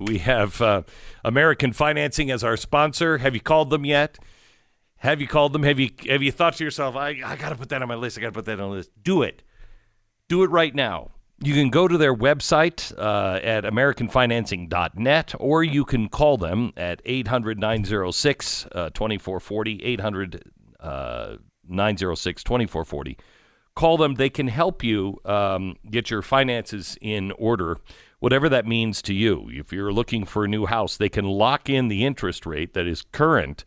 We have uh, American Financing as our sponsor. Have you called them yet? Have you called them? Have you have you thought to yourself, I, I got to put that on my list. I got to put that on the list. Do it. Do it right now. You can go to their website uh, at AmericanFinancing.net or you can call them at 800 906 2440. 800 906 2440. Call them. They can help you um, get your finances in order, whatever that means to you. If you're looking for a new house, they can lock in the interest rate that is current.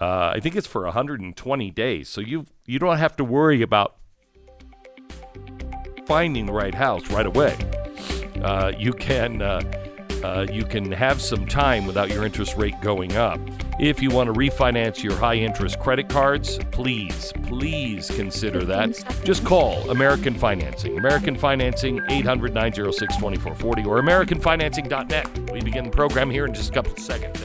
Uh, I think it's for 120 days. So you you don't have to worry about finding the right house right away. Uh, you can uh, uh, you can have some time without your interest rate going up. If you want to refinance your high interest credit cards, please, please consider that. Just call American Financing. American Financing, 800 906 2440 or AmericanFinancing.net. We begin the program here in just a couple seconds.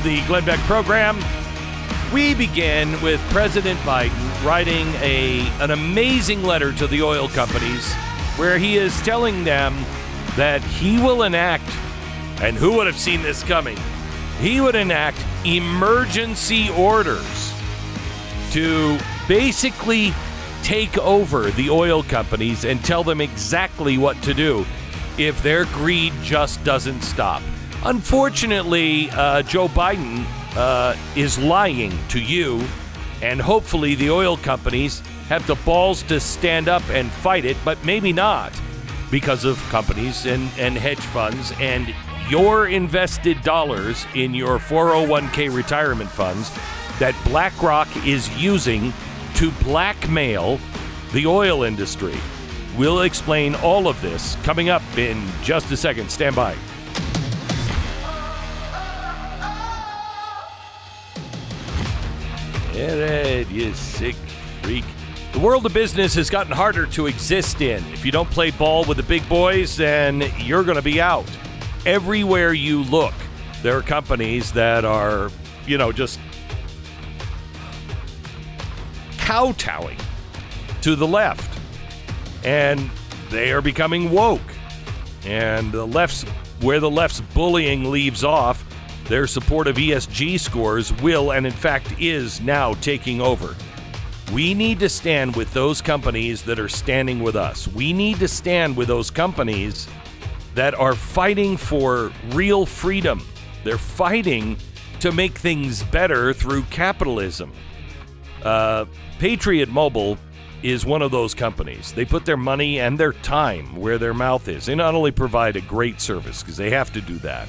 The Glenn Beck program. We begin with President Biden writing a an amazing letter to the oil companies where he is telling them that he will enact, and who would have seen this coming? He would enact emergency orders to basically take over the oil companies and tell them exactly what to do if their greed just doesn't stop. Unfortunately, uh, Joe Biden uh, is lying to you, and hopefully, the oil companies have the balls to stand up and fight it, but maybe not because of companies and, and hedge funds and your invested dollars in your 401k retirement funds that BlackRock is using to blackmail the oil industry. We'll explain all of this coming up in just a second. Stand by. Get you sick freak. The world of business has gotten harder to exist in. If you don't play ball with the big boys, then you're going to be out. Everywhere you look, there are companies that are, you know, just kowtowing to the left. And they are becoming woke. And the left's where the left's bullying leaves off, their support of ESG scores will and in fact is now taking over. We need to stand with those companies that are standing with us. We need to stand with those companies that are fighting for real freedom. They're fighting to make things better through capitalism. Uh, Patriot Mobile is one of those companies. They put their money and their time where their mouth is. They not only provide a great service, because they have to do that,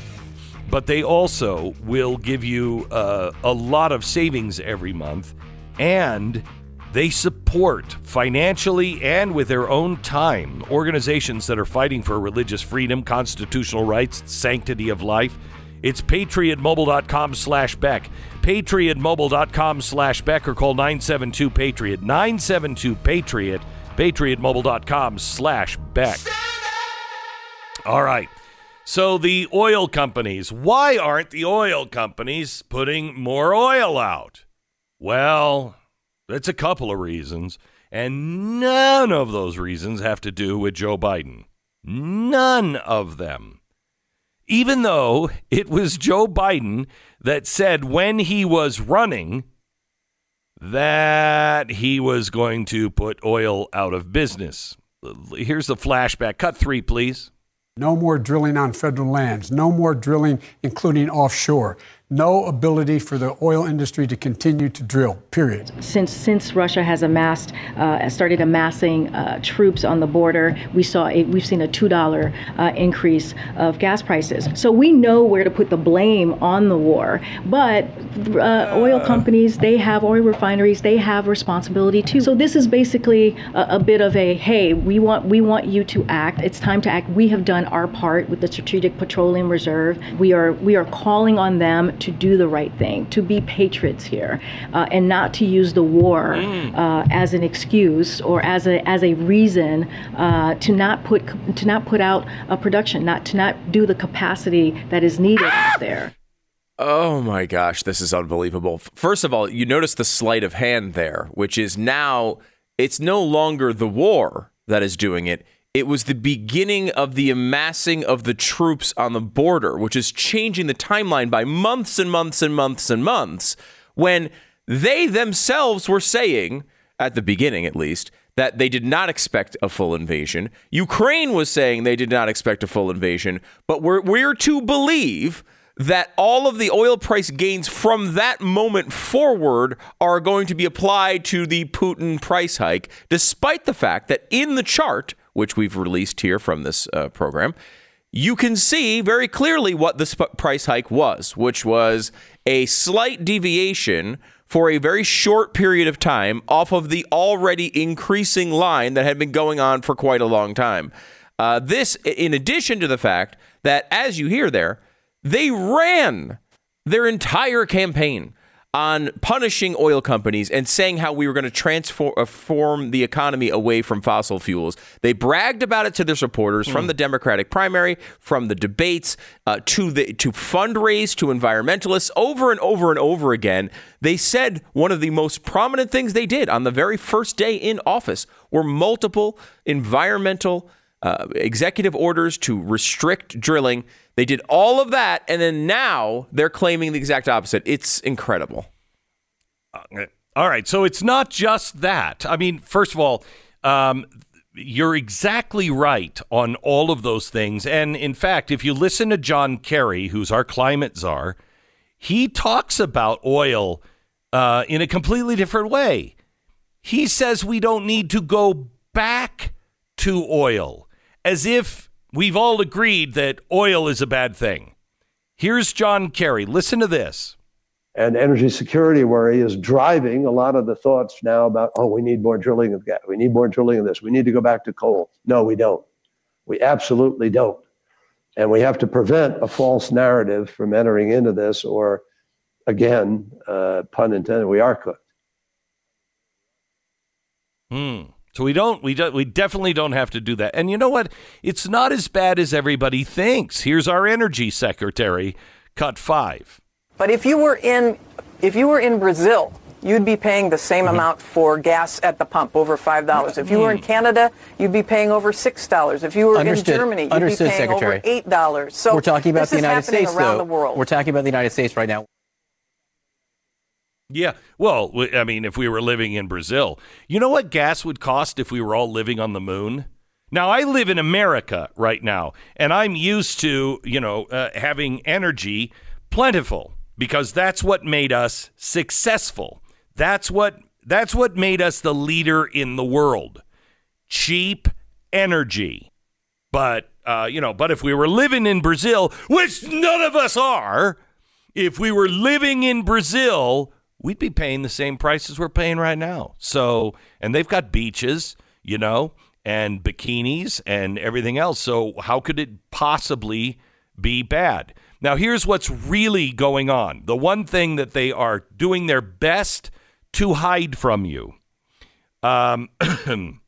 but they also will give you uh, a lot of savings every month and they support financially and with their own time organizations that are fighting for religious freedom, constitutional rights, sanctity of life. It's patriotmobile.com slash Beck. Patriotmobile.com slash Beck or call 972 Patriot. 972 Patriot. Patriotmobile.com slash Beck. All right. So the oil companies, why aren't the oil companies putting more oil out? Well, it's a couple of reasons, and none of those reasons have to do with Joe Biden. None of them. Even though it was Joe Biden that said when he was running that he was going to put oil out of business. Here's the flashback. Cut three, please. No more drilling on federal lands. No more drilling, including offshore no ability for the oil industry to continue to drill. Period. Since since Russia has amassed, uh, started amassing uh, troops on the border, we saw a, we've seen a two dollar uh, increase of gas prices. So we know where to put the blame on the war. But uh, oil companies, they have oil refineries, they have responsibility too. So this is basically a, a bit of a hey, we want we want you to act. It's time to act. We have done our part with the Strategic Petroleum Reserve. We are we are calling on them to do the right thing, to be patriots here, uh, and not to use the war mm. uh, as an excuse or as a as a reason uh, to not put to not put out a production, not to not do the capacity that is needed ah! out there. Oh my gosh, this is unbelievable. First of all, you notice the sleight of hand there, which is now it's no longer the war that is doing it it was the beginning of the amassing of the troops on the border, which is changing the timeline by months and months and months and months, when they themselves were saying, at the beginning at least, that they did not expect a full invasion. Ukraine was saying they did not expect a full invasion, but we're, we're to believe that all of the oil price gains from that moment forward are going to be applied to the Putin price hike, despite the fact that in the chart, which we've released here from this uh, program, you can see very clearly what the sp- price hike was, which was a slight deviation for a very short period of time off of the already increasing line that had been going on for quite a long time. Uh, this, in addition to the fact that, as you hear there, they ran their entire campaign on punishing oil companies and saying how we were going to transform uh, the economy away from fossil fuels. They bragged about it to their supporters mm. from the Democratic primary, from the debates, uh, to the to fundraise to environmentalists over and over and over again. They said one of the most prominent things they did on the very first day in office were multiple environmental uh, executive orders to restrict drilling they did all of that, and then now they're claiming the exact opposite. It's incredible. Uh, all right. So it's not just that. I mean, first of all, um, you're exactly right on all of those things. And in fact, if you listen to John Kerry, who's our climate czar, he talks about oil uh, in a completely different way. He says we don't need to go back to oil as if We've all agreed that oil is a bad thing. Here's John Kerry. Listen to this. And energy security worry is driving a lot of the thoughts now about, oh, we need more drilling of gas. We need more drilling of this. We need to go back to coal. No, we don't. We absolutely don't. And we have to prevent a false narrative from entering into this, or again, uh, pun intended, we are cooked. Hmm. So we don't we don't we definitely don't have to do that. And you know what? It's not as bad as everybody thinks. Here's our energy secretary, cut 5. But if you were in if you were in Brazil, you'd be paying the same mm-hmm. amount for gas at the pump, over five dollars. If you were in mm. Canada, you'd be paying over six dollars. If you were Understood. in Germany, you'd Understood, be paying Secretary. over eight dollars. So we're talking about the United States, around though. The world. We're talking about the United States right now. Yeah. Well, I mean, if we were living in Brazil, you know what gas would cost if we were all living on the moon? Now, I live in America right now, and I'm used to, you know, uh, having energy plentiful because that's what made us successful. That's what that's what made us the leader in the world. Cheap energy. But uh, you know, but if we were living in Brazil, which none of us are, if we were living in Brazil, we'd be paying the same prices we're paying right now. So, and they've got beaches, you know, and bikinis and everything else. So, how could it possibly be bad? Now, here's what's really going on. The one thing that they are doing their best to hide from you. Um,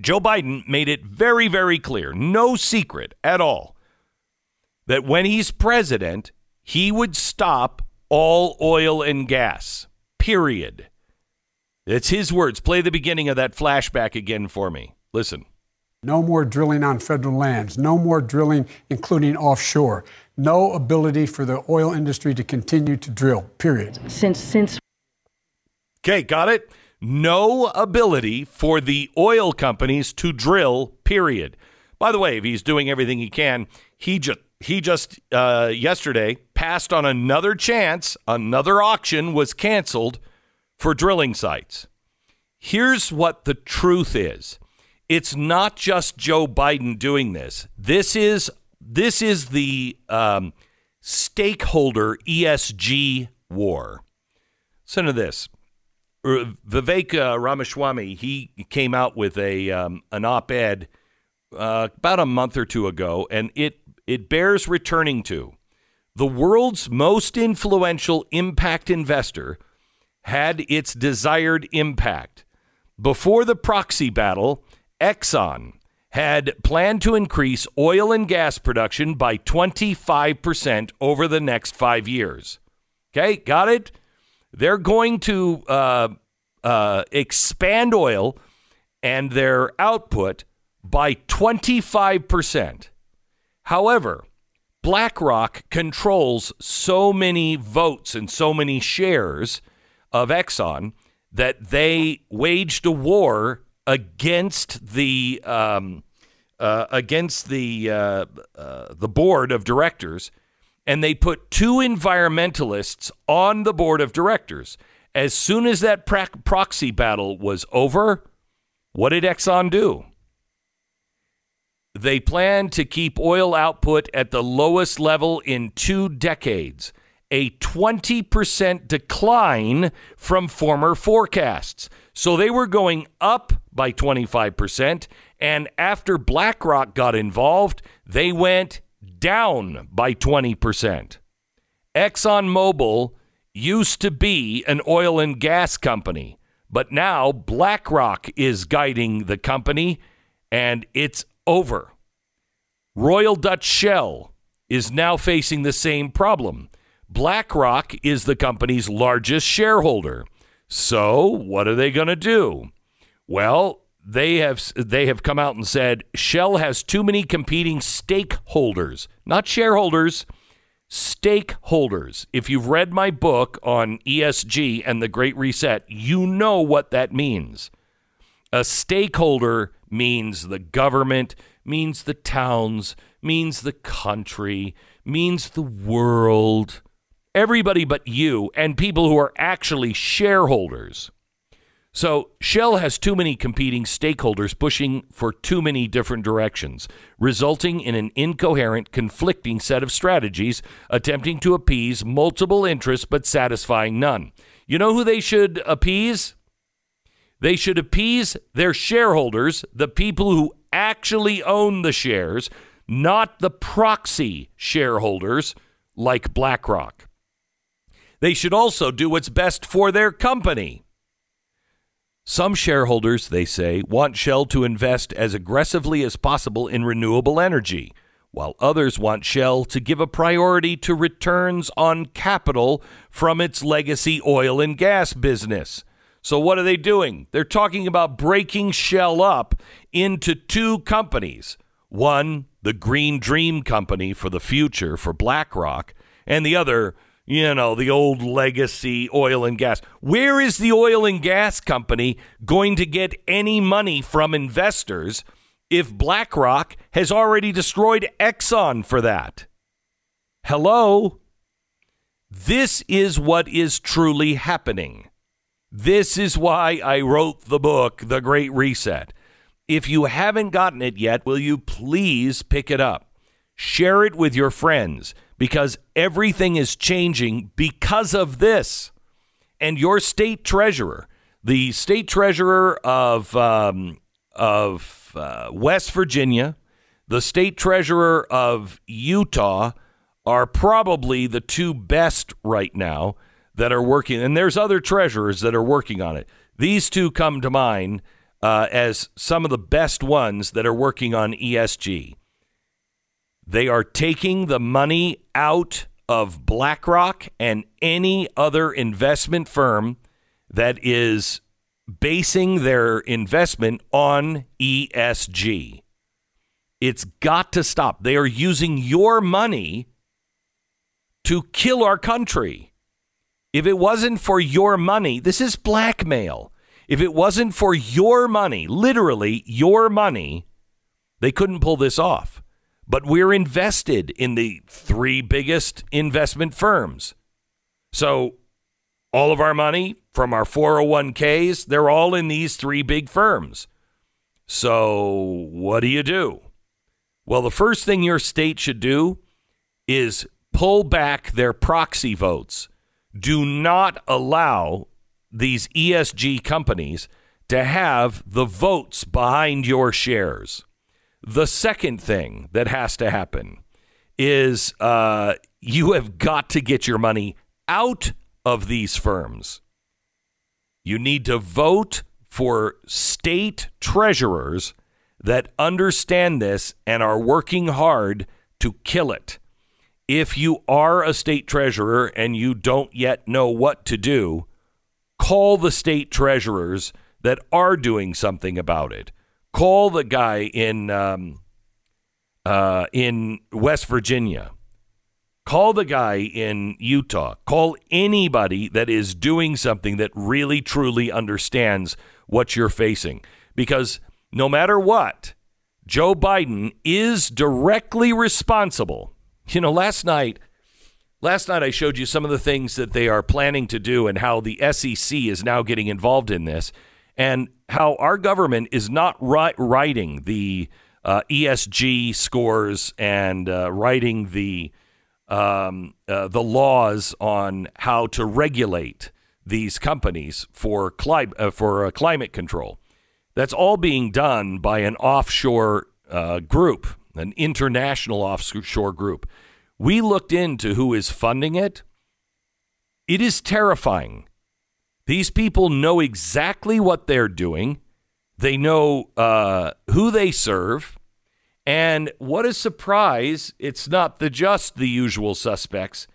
Joe Biden made it very, very clear, no secret at all, that when he's president, he would stop all oil and gas. Period. It's his words. Play the beginning of that flashback again for me. Listen. No more drilling on federal lands. No more drilling, including offshore. No ability for the oil industry to continue to drill. Period. Since since. Okay, got it. no ability for the oil companies to drill, period. By the way, if he's doing everything he can, he just he just uh, yesterday passed on another chance. Another auction was canceled for drilling sites. Here's what the truth is: it's not just Joe Biden doing this. This is this is the um, stakeholder ESG war. Listen to this. Vivek uh, Ramaswamy he came out with a um, an op-ed uh, about a month or two ago, and it it bears returning to. The world's most influential impact investor had its desired impact. Before the proxy battle, Exxon had planned to increase oil and gas production by 25% over the next five years. Okay, got it? They're going to uh, uh, expand oil and their output by 25%. However, BlackRock controls so many votes and so many shares of Exxon that they waged a war against the um, uh, against the uh, uh, the board of directors, and they put two environmentalists on the board of directors. As soon as that pra- proxy battle was over, what did Exxon do? They plan to keep oil output at the lowest level in two decades, a 20% decline from former forecasts. So they were going up by 25%. And after BlackRock got involved, they went down by 20%. ExxonMobil used to be an oil and gas company, but now BlackRock is guiding the company and it's over. Royal Dutch Shell is now facing the same problem. BlackRock is the company's largest shareholder. So, what are they going to do? Well, they have they have come out and said Shell has too many competing stakeholders, not shareholders, stakeholders. If you've read my book on ESG and the Great Reset, you know what that means. A stakeholder means the government, means the towns, means the country, means the world, everybody but you and people who are actually shareholders. So Shell has too many competing stakeholders pushing for too many different directions, resulting in an incoherent, conflicting set of strategies attempting to appease multiple interests but satisfying none. You know who they should appease? They should appease their shareholders, the people who actually own the shares, not the proxy shareholders like BlackRock. They should also do what's best for their company some shareholders, they say, want Shell to invest as aggressively as possible in renewable energy, while others want Shell to give a priority to returns on capital from its legacy oil and gas business. So, what are they doing? They're talking about breaking Shell up into two companies one, the Green Dream Company for the future for BlackRock, and the other, you know, the old legacy oil and gas. Where is the oil and gas company going to get any money from investors if BlackRock has already destroyed Exxon for that? Hello? This is what is truly happening. This is why I wrote the book, The Great Reset. If you haven't gotten it yet, will you please pick it up? Share it with your friends because everything is changing because of this. And your state treasurer, the state treasurer of um, of uh, West Virginia, the state treasurer of Utah, are probably the two best right now that are working. And there's other treasurers that are working on it. These two come to mind uh, as some of the best ones that are working on ESG. They are taking the money out of BlackRock and any other investment firm that is basing their investment on ESG. It's got to stop. They are using your money to kill our country. If it wasn't for your money, this is blackmail. If it wasn't for your money, literally your money, they couldn't pull this off. But we're invested in the three biggest investment firms. So all of our money from our 401ks, they're all in these three big firms. So what do you do? Well, the first thing your state should do is pull back their proxy votes. Do not allow these ESG companies to have the votes behind your shares. The second thing that has to happen is uh, you have got to get your money out of these firms. You need to vote for state treasurers that understand this and are working hard to kill it. If you are a state treasurer and you don't yet know what to do, call the state treasurers that are doing something about it. Call the guy in um, uh, in West Virginia. Call the guy in Utah. Call anybody that is doing something that really truly understands what you're facing. Because no matter what, Joe Biden is directly responsible. You know, last night, last night I showed you some of the things that they are planning to do and how the SEC is now getting involved in this, and how our government is not ri- writing the uh, ESG scores and uh, writing the um, uh, the laws on how to regulate these companies for cli- uh, for uh, climate control. That's all being done by an offshore uh, group, an international offshore group. We looked into who is funding it. It is terrifying. These people know exactly what they're doing. They know uh, who they serve. And what a surprise, it's not the just the usual suspects.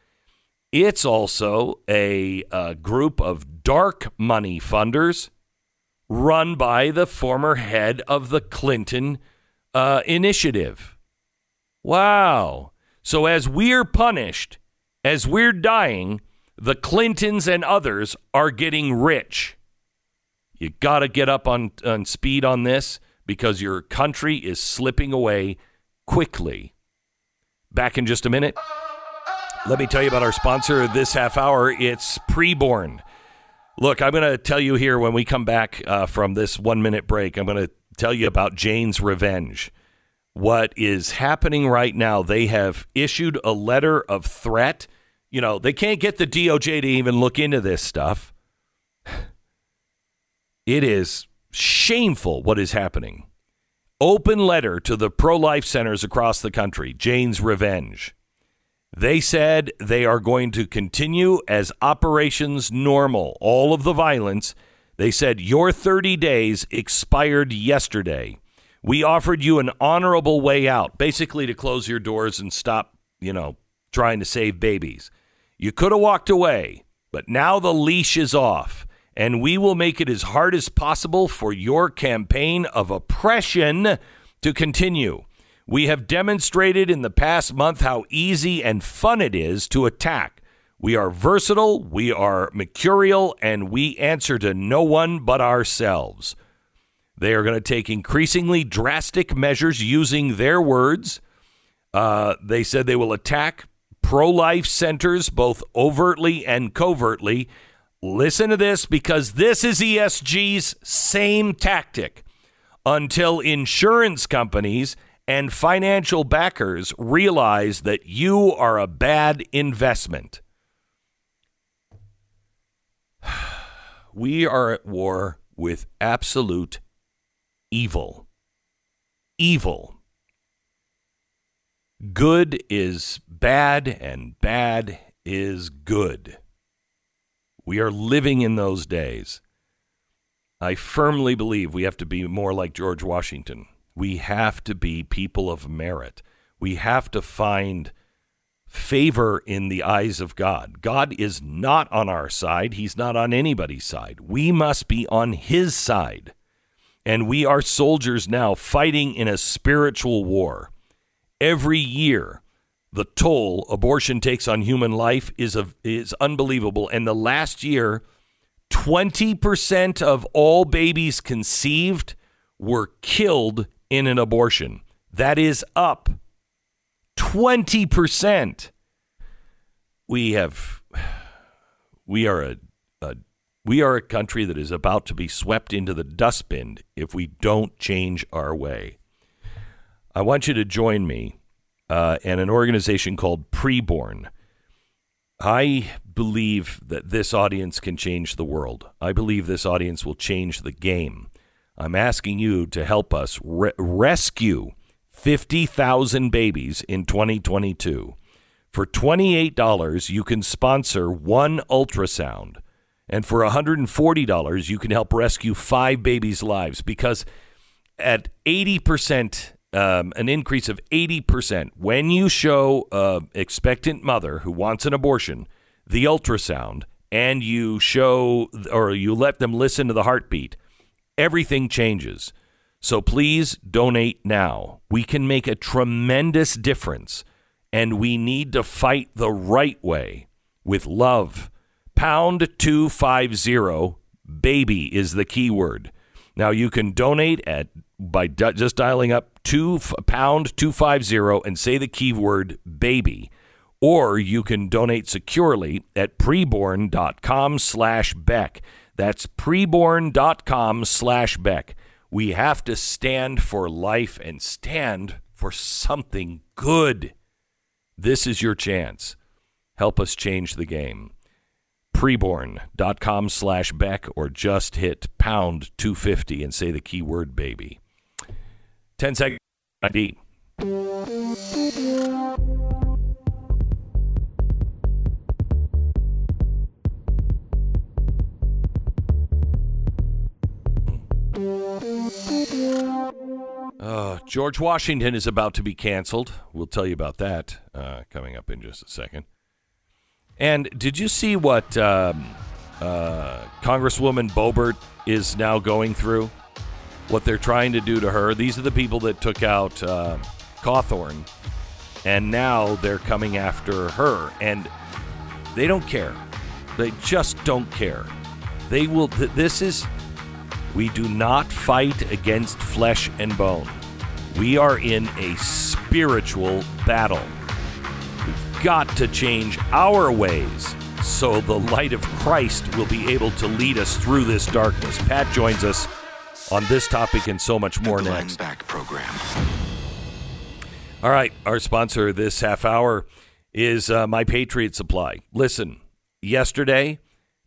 It's also a, a group of dark money funders run by the former head of the Clinton uh, initiative. Wow. So as we're punished, as we're dying, the Clintons and others are getting rich. You got to get up on, on speed on this because your country is slipping away quickly. Back in just a minute. Let me tell you about our sponsor this half hour. It's Preborn. Look, I'm going to tell you here when we come back uh, from this one minute break, I'm going to tell you about Jane's Revenge. What is happening right now, they have issued a letter of threat. You know, they can't get the DOJ to even look into this stuff. It is shameful what is happening. Open letter to the pro life centers across the country, Jane's Revenge. They said they are going to continue as operations normal. All of the violence, they said your 30 days expired yesterday. We offered you an honorable way out, basically to close your doors and stop, you know, trying to save babies. You could have walked away, but now the leash is off and we will make it as hard as possible for your campaign of oppression to continue. We have demonstrated in the past month how easy and fun it is to attack. We are versatile, we are mercurial, and we answer to no one but ourselves. They are going to take increasingly drastic measures using their words. Uh, they said they will attack pro life centers both overtly and covertly Listen to this because this is ESG's same tactic until insurance companies and financial backers realize that you are a bad investment. We are at war with absolute evil. Evil. Good is bad, and bad is good. We are living in those days. I firmly believe we have to be more like George Washington. We have to be people of merit. We have to find favor in the eyes of God. God is not on our side, He's not on anybody's side. We must be on His side. And we are soldiers now fighting in a spiritual war. Every year, the toll abortion takes on human life is a, is unbelievable. And the last year, 20% of all babies conceived were killed in an abortion. That is up 20%. We have we are a, a we are a country that is about to be swept into the dustbin if we don't change our way. I want you to join me uh, and an organization called Preborn. I believe that this audience can change the world. I believe this audience will change the game. I'm asking you to help us re- rescue 50,000 babies in 2022. For $28, you can sponsor one ultrasound. And for $140, you can help rescue five babies' lives because at 80%, um, an increase of 80%, when you show an expectant mother who wants an abortion the ultrasound and you show or you let them listen to the heartbeat, everything changes. So please donate now. We can make a tremendous difference, and we need to fight the right way with love. Pound 250, baby is the key word. Now you can donate at by just dialing up two pound 250 and say the keyword baby or you can donate securely at preborn.com slash beck that's preborn.com slash beck we have to stand for life and stand for something good. This is your chance. Help us change the game. Preborn.com slash beck or just hit pound 250 and say the keyword baby. 10 seconds. ID. Uh, George Washington is about to be canceled. We'll tell you about that uh, coming up in just a second. And did you see what um, uh, Congresswoman Boebert is now going through? What they're trying to do to her? These are the people that took out uh, Cawthorn, and now they're coming after her, and they don't care. They just don't care. They will. Th- this is. We do not fight against flesh and bone. We are in a spiritual battle. We've got to change our ways so the light of Christ will be able to lead us through this darkness. Pat joins us on this topic and so much more the next. Beck program. All right, our sponsor this half hour is uh, My Patriot Supply. Listen, yesterday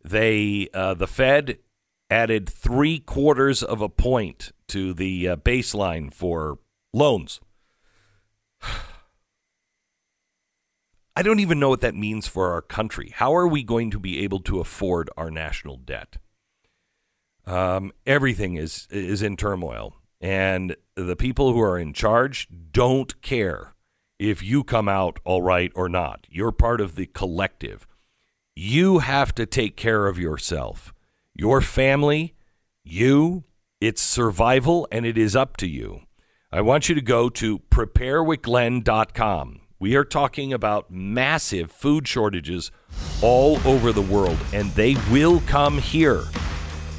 they uh, the Fed added three quarters of a point to the uh, baseline for loans. I don't even know what that means for our country. How are we going to be able to afford our national debt? Um, everything is is in turmoil, and the people who are in charge don't care if you come out all right or not. You're part of the collective. You have to take care of yourself, your family, you. It's survival, and it is up to you. I want you to go to preparewithglenn.com. We are talking about massive food shortages all over the world, and they will come here.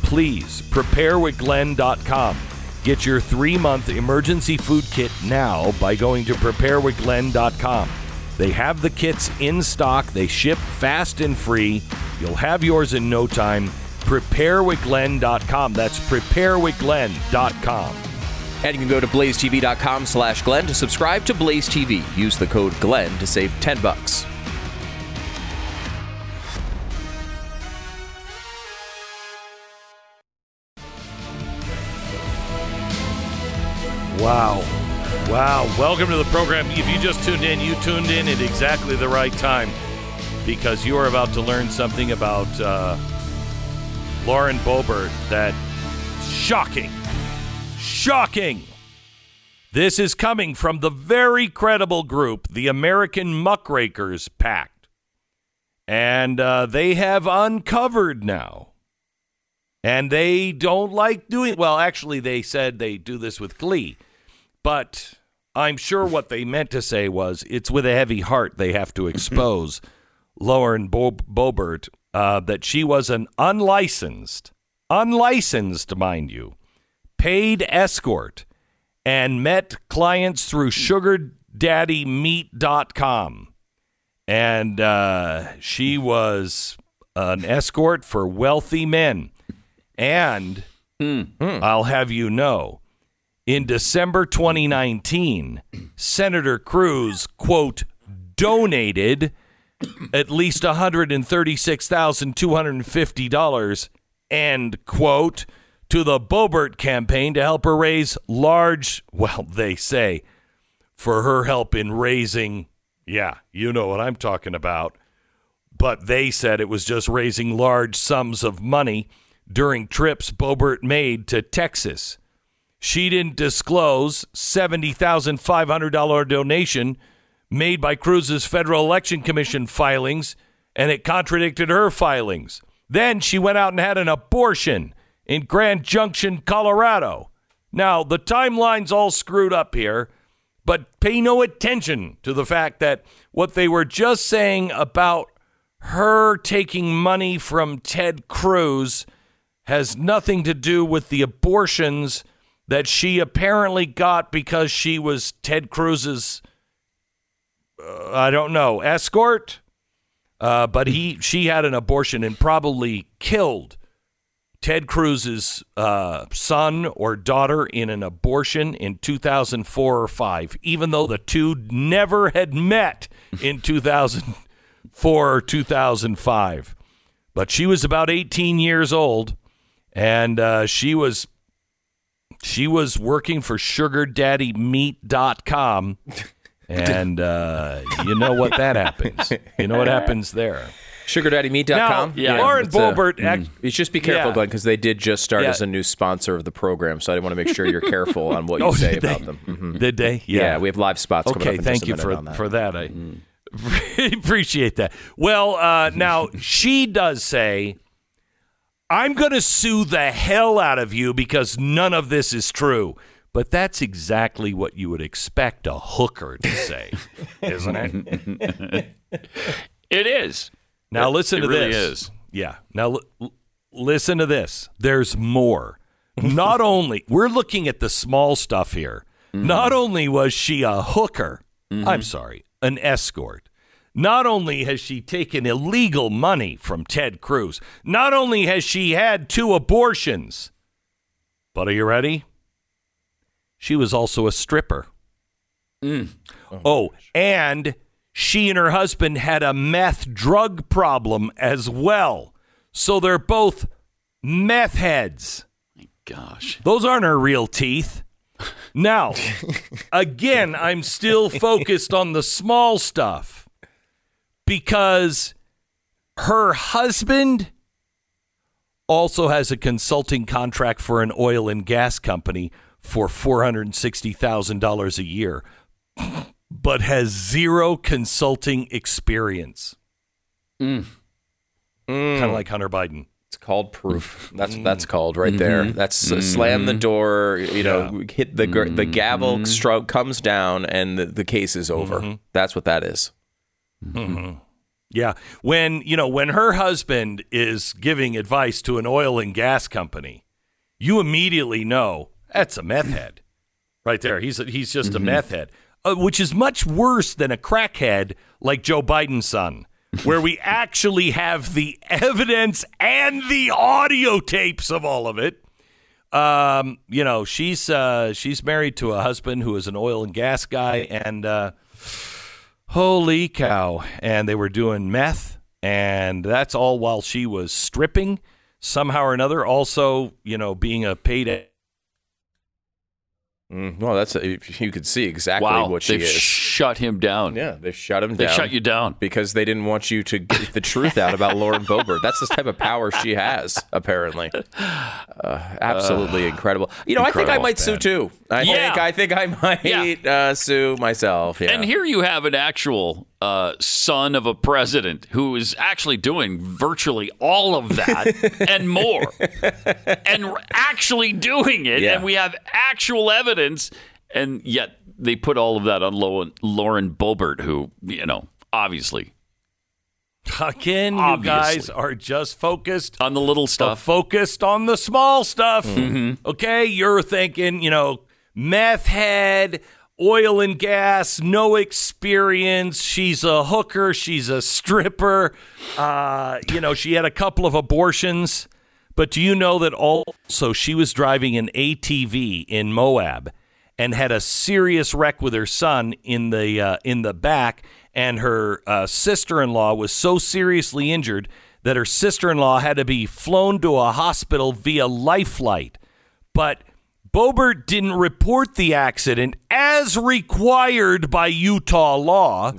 Please, preparewithglenn.com. Get your three month emergency food kit now by going to preparewithglenn.com. They have the kits in stock, they ship fast and free. You'll have yours in no time. Preparewithglenn.com. That's preparewithglenn.com. And you can go to blazetv.com slash Glenn to subscribe to Blaze TV. Use the code Glenn to save 10 bucks. Wow. Wow. Welcome to the program. If you just tuned in, you tuned in at exactly the right time because you are about to learn something about uh, Lauren Boebert that shocking. Shocking. This is coming from the very credible group, the American Muckrakers PAC. And uh, they have uncovered now. And they don't like doing well, actually, they said they do this with glee. But I'm sure what they meant to say was it's with a heavy heart they have to expose Lauren Bo- Boebert uh, that she was an unlicensed, unlicensed, mind you, paid escort and met clients through sugardaddymeet.com. And uh, she was an escort for wealthy men. And I'll have you know, in December 2019, Senator Cruz, quote, donated at least $136,250, end quote, to the Boebert campaign to help her raise large, well, they say, for her help in raising, yeah, you know what I'm talking about. But they said it was just raising large sums of money during trips Boebert made to Texas. She didn't disclose $70,500 donation made by Cruz's Federal Election Commission filings, and it contradicted her filings. Then she went out and had an abortion in Grand Junction, Colorado. Now, the timeline's all screwed up here, but pay no attention to the fact that what they were just saying about her taking money from Ted Cruz has nothing to do with the abortions that she apparently got because she was Ted Cruz's uh, I don't know. Escort? Uh, but he she had an abortion and probably killed Ted Cruz's uh, son or daughter in an abortion in 2004 or 5 even though the two never had met in 2004 or 2005 but she was about 18 years old and uh, she was she was working for sugardaddymeet.com and uh, you know what that happens you know what happens there SugarDaddyMeet.com. Now, Lauren it's, uh, act- You just be careful, Yeah. Glenn, because they did just start Yeah. as a new sponsor of the program. So I want to make sure you're careful on what you Oh, say did they? about them. Mhm. Did they? Yeah. we have live spots coming okay thank a you for that. for that i appreciate that well uh, now she does say i'm going to sue the hell out of you because none of this is true but that's exactly what you would expect a hooker to say isn't it? It is. now It- listen it to really this. is. yeah. Now l- l- listen to this. There's more. Not only we're looking at the small stuff here. Mm-hmm. not only was she a hooker i'm sorry an escort not only has she taken illegal money from ted cruz not only has she had two abortions. But are you ready she was also a stripper mm. oh, oh and she and her husband had a meth drug problem as well so they're both meth heads My Gosh. those aren't her real teeth. Now, again, I'm still focused on the small stuff because her husband also has a consulting contract for an oil and gas company for $460,000 a year, but has zero consulting experience. Mm. Kind of mm. like Hunter Biden. It's called proof. That's mm. that's called right there. Mm-hmm. That's uh, slam the door. You know, hit the gr- the mm-hmm. gavel. Stroke comes down, and the, the case is over. That's what that is. Yeah. When, you know, when her husband is giving advice to an oil and gas company, you immediately know that's a meth head. Right there. He's a, he's just a meth head, uh, which is much worse than a crackhead like Joe Biden's son, where we actually have the evidence and the audio tapes of all of it. Um, you know, she's uh, she's married to a husband who is an oil and gas guy, and uh, holy cow! And they were doing meth, and that's all while she was stripping somehow or another. Also, you know, being a paid. Mm, well, that's a, you could see exactly Wow. what she They've is. Shut him down. yeah, they shut him They down. They shut you down. because they didn't want you to get the truth out about Lauren Boebert. That's the type of power she has, apparently. Uh, absolutely incredible. You know, I think I incredible, might sue too. I Yeah. think I think I might Yeah. uh, sue myself. Yeah. And here you have an actual uh, son of a president who is actually doing virtually all of that and more, and actually doing it. And we have actual evidence, and yet they put all of that on Lauren, Boebert, who you know obviously Again, you guys are just focused on the little stuff. focused on the small stuff. Mm-hmm. Okay, you're thinking, you know, meth head, oil and gas, no experience. She's a hooker. She's a stripper. Uh, you know, she had a couple of abortions. But do you know that also she was driving an ATV in Moab and had a serious wreck with her son in the uh, in the back, and her uh, sister-in-law was so seriously injured that her sister-in-law had to be flown to a hospital via life flight. But Boebert didn't report the accident as required by Utah law.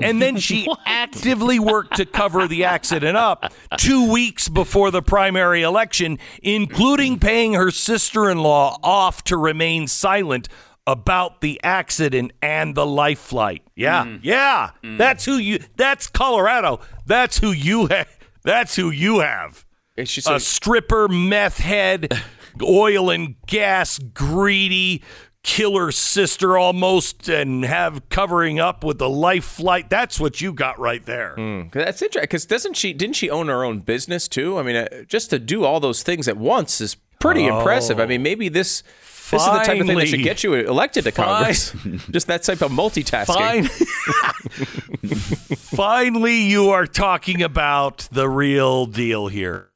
And then she actively worked to cover the accident up two weeks before the primary election, including paying her sister in law off to remain silent about the accident and the life flight. Yeah. Yeah. That's who you that's Colorado. That's who you ha- that's who you have It's just a like- stripper, meth head, oil and gas greedy killer sister almost, and have covering up with the life flight. That's what you got right there. That's interesting because doesn't she? Didn't she own her own business too? I mean, uh, just to do all those things at once is pretty impressive. I mean, maybe this this is the type of thing that should get you elected to. Congress. just that type of multitasking. Fine. Finally, you are talking about the real deal here.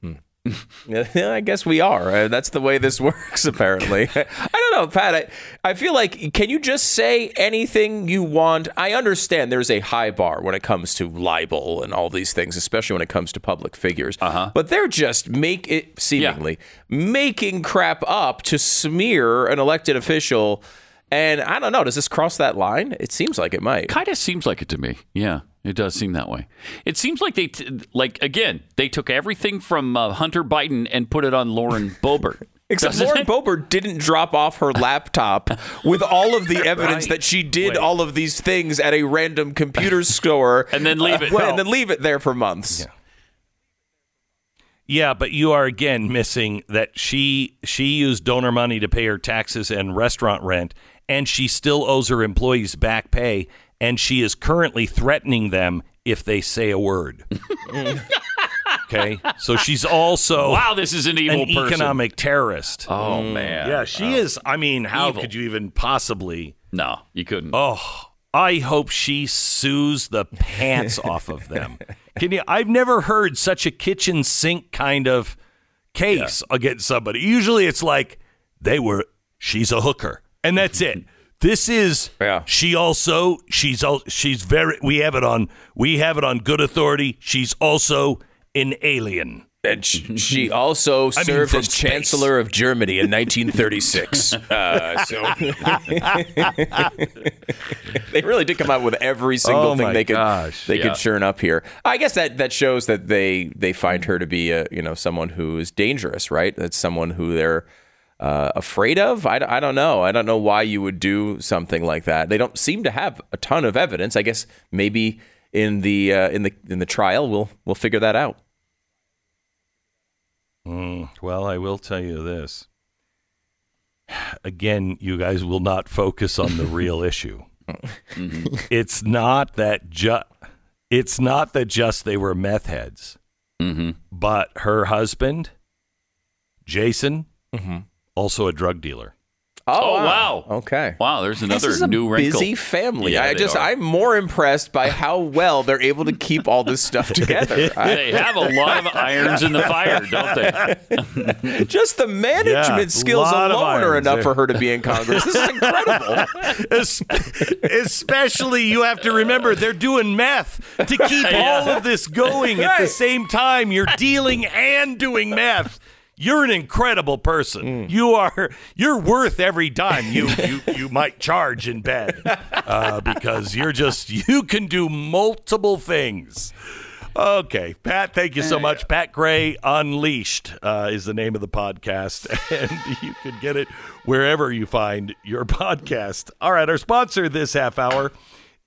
Yeah, I guess we are. Uh, that's the way this works, apparently. I don't know, Pat. I, I feel like, can you just say anything you want? I understand there's a high bar when it comes to libel and all these things, especially when it comes to public figures. Uh-huh. But they're just make it seemingly making crap up to smear an elected official. And I don't know. Does this cross that line? It seems like it might. Kind of seems like it to me. Yeah, it does seem that way. It seems like they, t- like again, they took everything from uh, Hunter Biden and put it on Lauren Boebert. Except Doesn't Lauren it? Boebert didn't drop off her laptop with all of the evidence Right. that she did Wait. all of these things at a random computer store And then leave it. Well, Well- and then leave it there for months. Yeah, but you are again missing that she she used donor money to pay her taxes and restaurant rent, and she still owes her employees back pay, and she is currently threatening them if they say a word. okay, so she's also Wow, this is an evil an person. economic terrorist. Oh mm. man. yeah, she oh. is. I mean, how Evil. could you even possibly? No, you couldn't. Oh, I hope she sues the pants off of them. Can you? I've never heard such a kitchen sink kind of case against somebody. Usually, it's like they were. She's a hooker, and that's it. This is. Yeah. She also. She's. al- She's very. We have it on. We have it on good authority. She's also an alien. And sh- she also I mean, served from as space. Chancellor of Germany in 1936. uh, so they really did come out with every single Oh, thing they could gosh. they Yeah. could churn up here. I guess that that shows that they they find her to be a you know someone who is dangerous, right? That's someone who they're uh, afraid of. I, I don't know. I don't know why you would do something like that. They don't seem to have a ton of evidence. I guess maybe in the uh, in the in the trial we'll we'll figure that out. Well, I will tell you this. Again, you guys will not focus on the real issue. It's not that just it's not that just they were meth heads, but her husband, Jason, also a drug dealer. Oh, oh wow. Okay. Wow, there's This another is a new wrinkle. busy family. Yeah, I just are. I'm more impressed by how well they're able to keep all this stuff together. I- They have a lot of irons in the fire, don't they? just the management Yeah, skills alone are enough there. for her to be in Congress. This is incredible. Es- Especially, you have to remember they're doing meth to keep all of this going at the same time. You're dealing and doing meth. You're an incredible person. You are. You're worth every dime you you, you might charge in bed uh, because you're just you can do multiple things. Okay, Pat, thank you so much. Pat Gray Unleashed uh, is the name of the podcast, and you can get it wherever you find your podcast. All right, our sponsor this half hour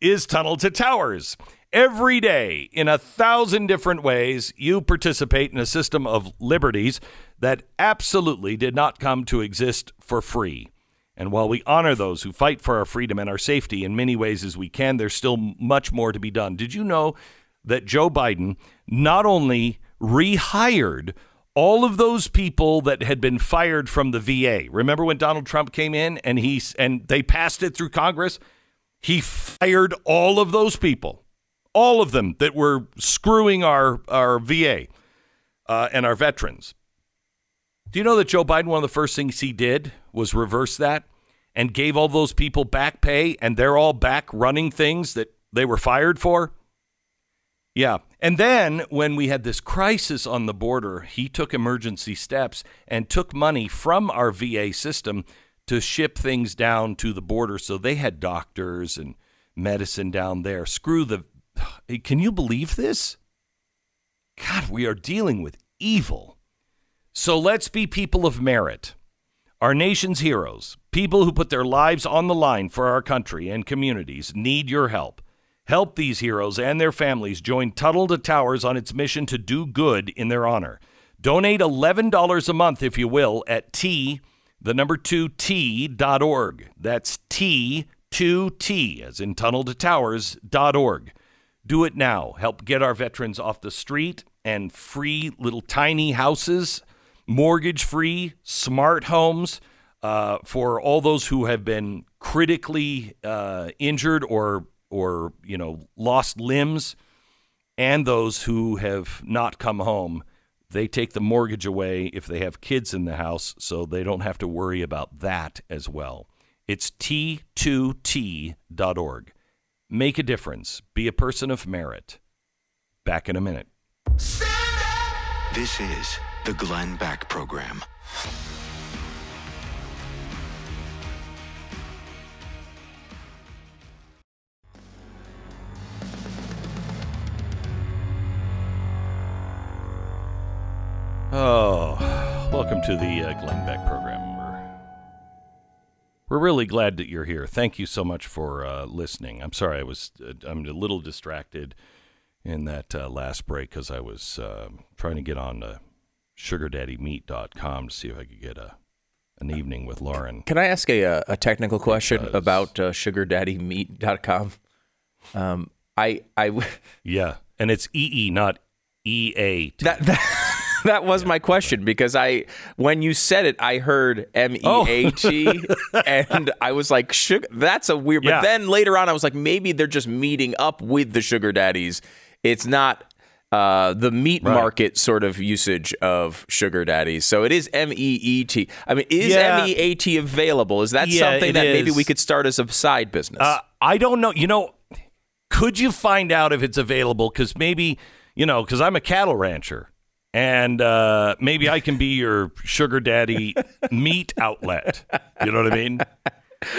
is Tunnel to Towers. Every day, in a thousand different ways, you participate in a system of liberties that absolutely did not come to exist for free. And while we honor those who fight for our freedom and our safety in many ways as we can, there's still much more to be done. Did you know that Joe Biden not only rehired all of those people that had been fired from the VA. Remember when Donald Trump came in and he and they passed it through Congress? He fired all of those people, all of them that were screwing our our VA uh, and our veterans. Do you know that Joe Biden, one of the first things he did was reverse that and gave all those people back pay, and they're all back running things that they were fired for? Yeah. And then when we had this crisis on the border, he took emergency steps and took money from our VA system to ship things down to the border. So they had doctors and medicine down there. Screw the. Can you believe this? God, we are dealing with evil. So let's be people of merit, our nation's heroes, people who put their lives on the line for our country and communities need your help. Help these heroes and their families join Tunnel to Towers on its mission to do good in their honor. Donate $11 a month, if you will, at T, the number two T dot org. That's T, 2T, as in tunnel to towers dot org. Do it now. Help get our veterans off the street and free little tiny houses mortgage free, smart homes uh, for all those who have been critically uh, injured or or you know lost limbs, and those who have not come home. They take the mortgage away if they have kids in the house, so they don't have to worry about that as well. It's t2t.org. Make a difference. Be a person of merit. Back in a minute. This is the Glenn Beck Program. Oh, welcome to the uh, Glenn Beck program. We're, we're really glad that you're here. Thank you so much for uh, listening. I'm sorry I was uh, I'm a little distracted in that uh, last break because I was uh, trying to get on to sugardaddymeet.com to see if I could get a an evening with Lauren. Can I ask a, uh, a technical question about uh, sugardaddymeet.com? Um, I I yeah, and it's EE, not EA. That, that that was my question because I when you said it, I heard M E A T, and I was like, sugar. That's a weird. But then later on, I was like, maybe they're just meeting up with the sugar daddies. It's not. Uh, the meat Right. market sort of usage of sugar daddies. So it is M E E T. I mean, is Yeah. M E A T available? Is that Yeah, something that maybe we could start as a side business? Uh, I don't know. You know, could you find out if it's available? Because maybe, you know, because I'm a cattle rancher. And uh, maybe I can be your sugar daddy meat outlet. You know what I mean?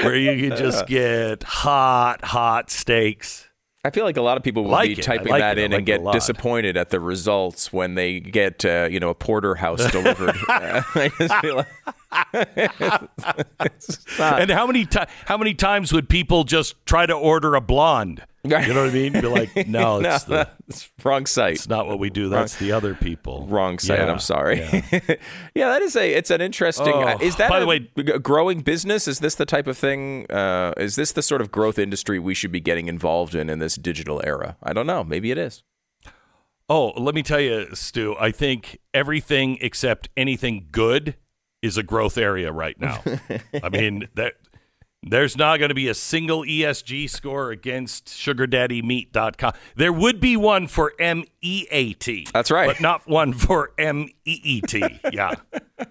Where you can just get hot, hot steaks. I feel like a lot of people will Like be it. Typing like that it. In and get disappointed at the results when they get, uh, you know, a porterhouse delivered. I just feel like it's not- And how many ti- how many times would people just try to order a blonde? You know what I mean? Be like, no, No, it's, the, that's wrong site. it's not what we do. That's the other people. Wrong site. Yeah, I'm sorry. yeah. Yeah. that is a. It's an interesting. Oh, uh, is that by a the way- g- growing business? Is this the type of thing? Uh, is this the sort of growth industry we should be getting involved in in this digital era? I don't know. Maybe it is. Oh, let me tell you, Stu. I think everything except anything good is a growth area right now. I mean, that there's not going to be a single ESG score against SugarDaddyMeet.com. There would be one for M E A T. That's right. but not one for M E E T. Yeah.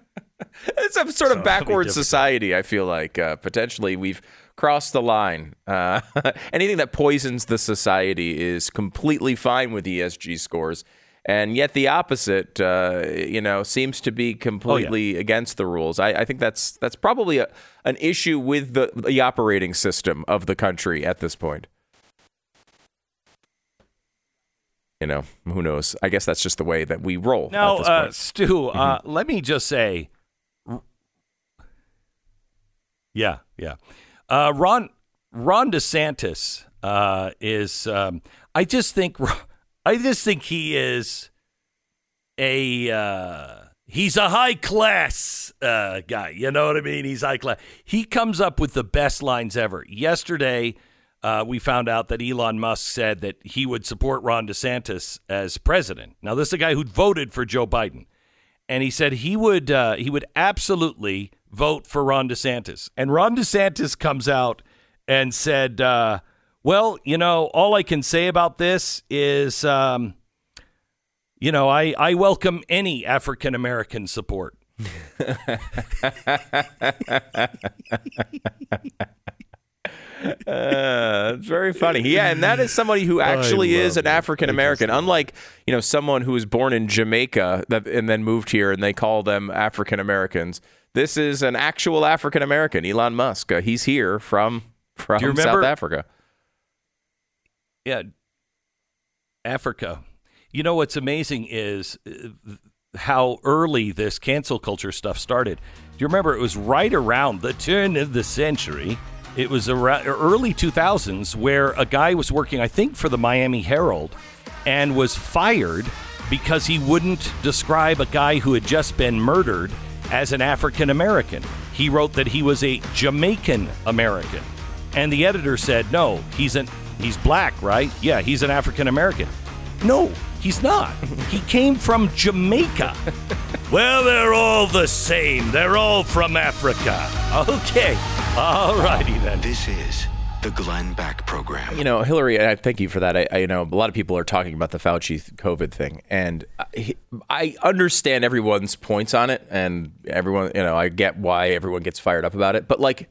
It's a sort So, of backward society. I feel like uh, potentially we've crossed the line. Uh, anything that poisons the society is completely fine with ESG scores, and yet the opposite, uh, you know, seems to be completely against the rules. I, I think that's that's probably a, an issue with the the operating system of the country at this point. You know, who knows? I guess that's just the way that we roll. Now, at this uh. Stu, uh, let me just say, yeah, yeah. Uh, Ron Ron DeSantis uh, is. Um, I just think. I just think he is a. Uh, he's a high class uh, guy. You know what I mean? He's high class. He comes up with the best lines ever. Yesterday. uh, we found out that Elon Musk said that he would support Ron DeSantis as president. Now, this is a guy who voted for Joe Biden, and he said he would uh, he would absolutely vote for Ron DeSantis. And Ron DeSantis comes out and said, uh, "Well, you know, all I can say about this is, um, you know, I I welcome any African American support." Uh, it's very funny. Yeah, and that is somebody who actually is an African American, unlike you know someone who was born in Jamaica that, and then moved here, and they call them African Americans. This is an actual African American, Elon Musk. Uh, he's here from from you remember- South Africa. Yeah, Africa. You know what's amazing is uh, how early this cancel culture stuff started. Do you remember it was right around the turn of the century? It was around early 2000s where a guy was working, I think, for the Miami Herald and was fired because he wouldn't describe a guy who had just been murdered as an African American. He wrote that he was a Jamaican American. And the editor said, "No, he's an he's black, right? Yeah, he's an African American." No, he's not. He came from Jamaica. well, they're all the same. They're all from Africa. Okay. All righty then. This is the Glenn Beck Program. You know, Hillary, I thank you for that. I, I you know a lot of people are talking about the Fauci COVID thing, and I, I understand everyone's points on it, and everyone, you know, I get why everyone gets fired up about it. But like,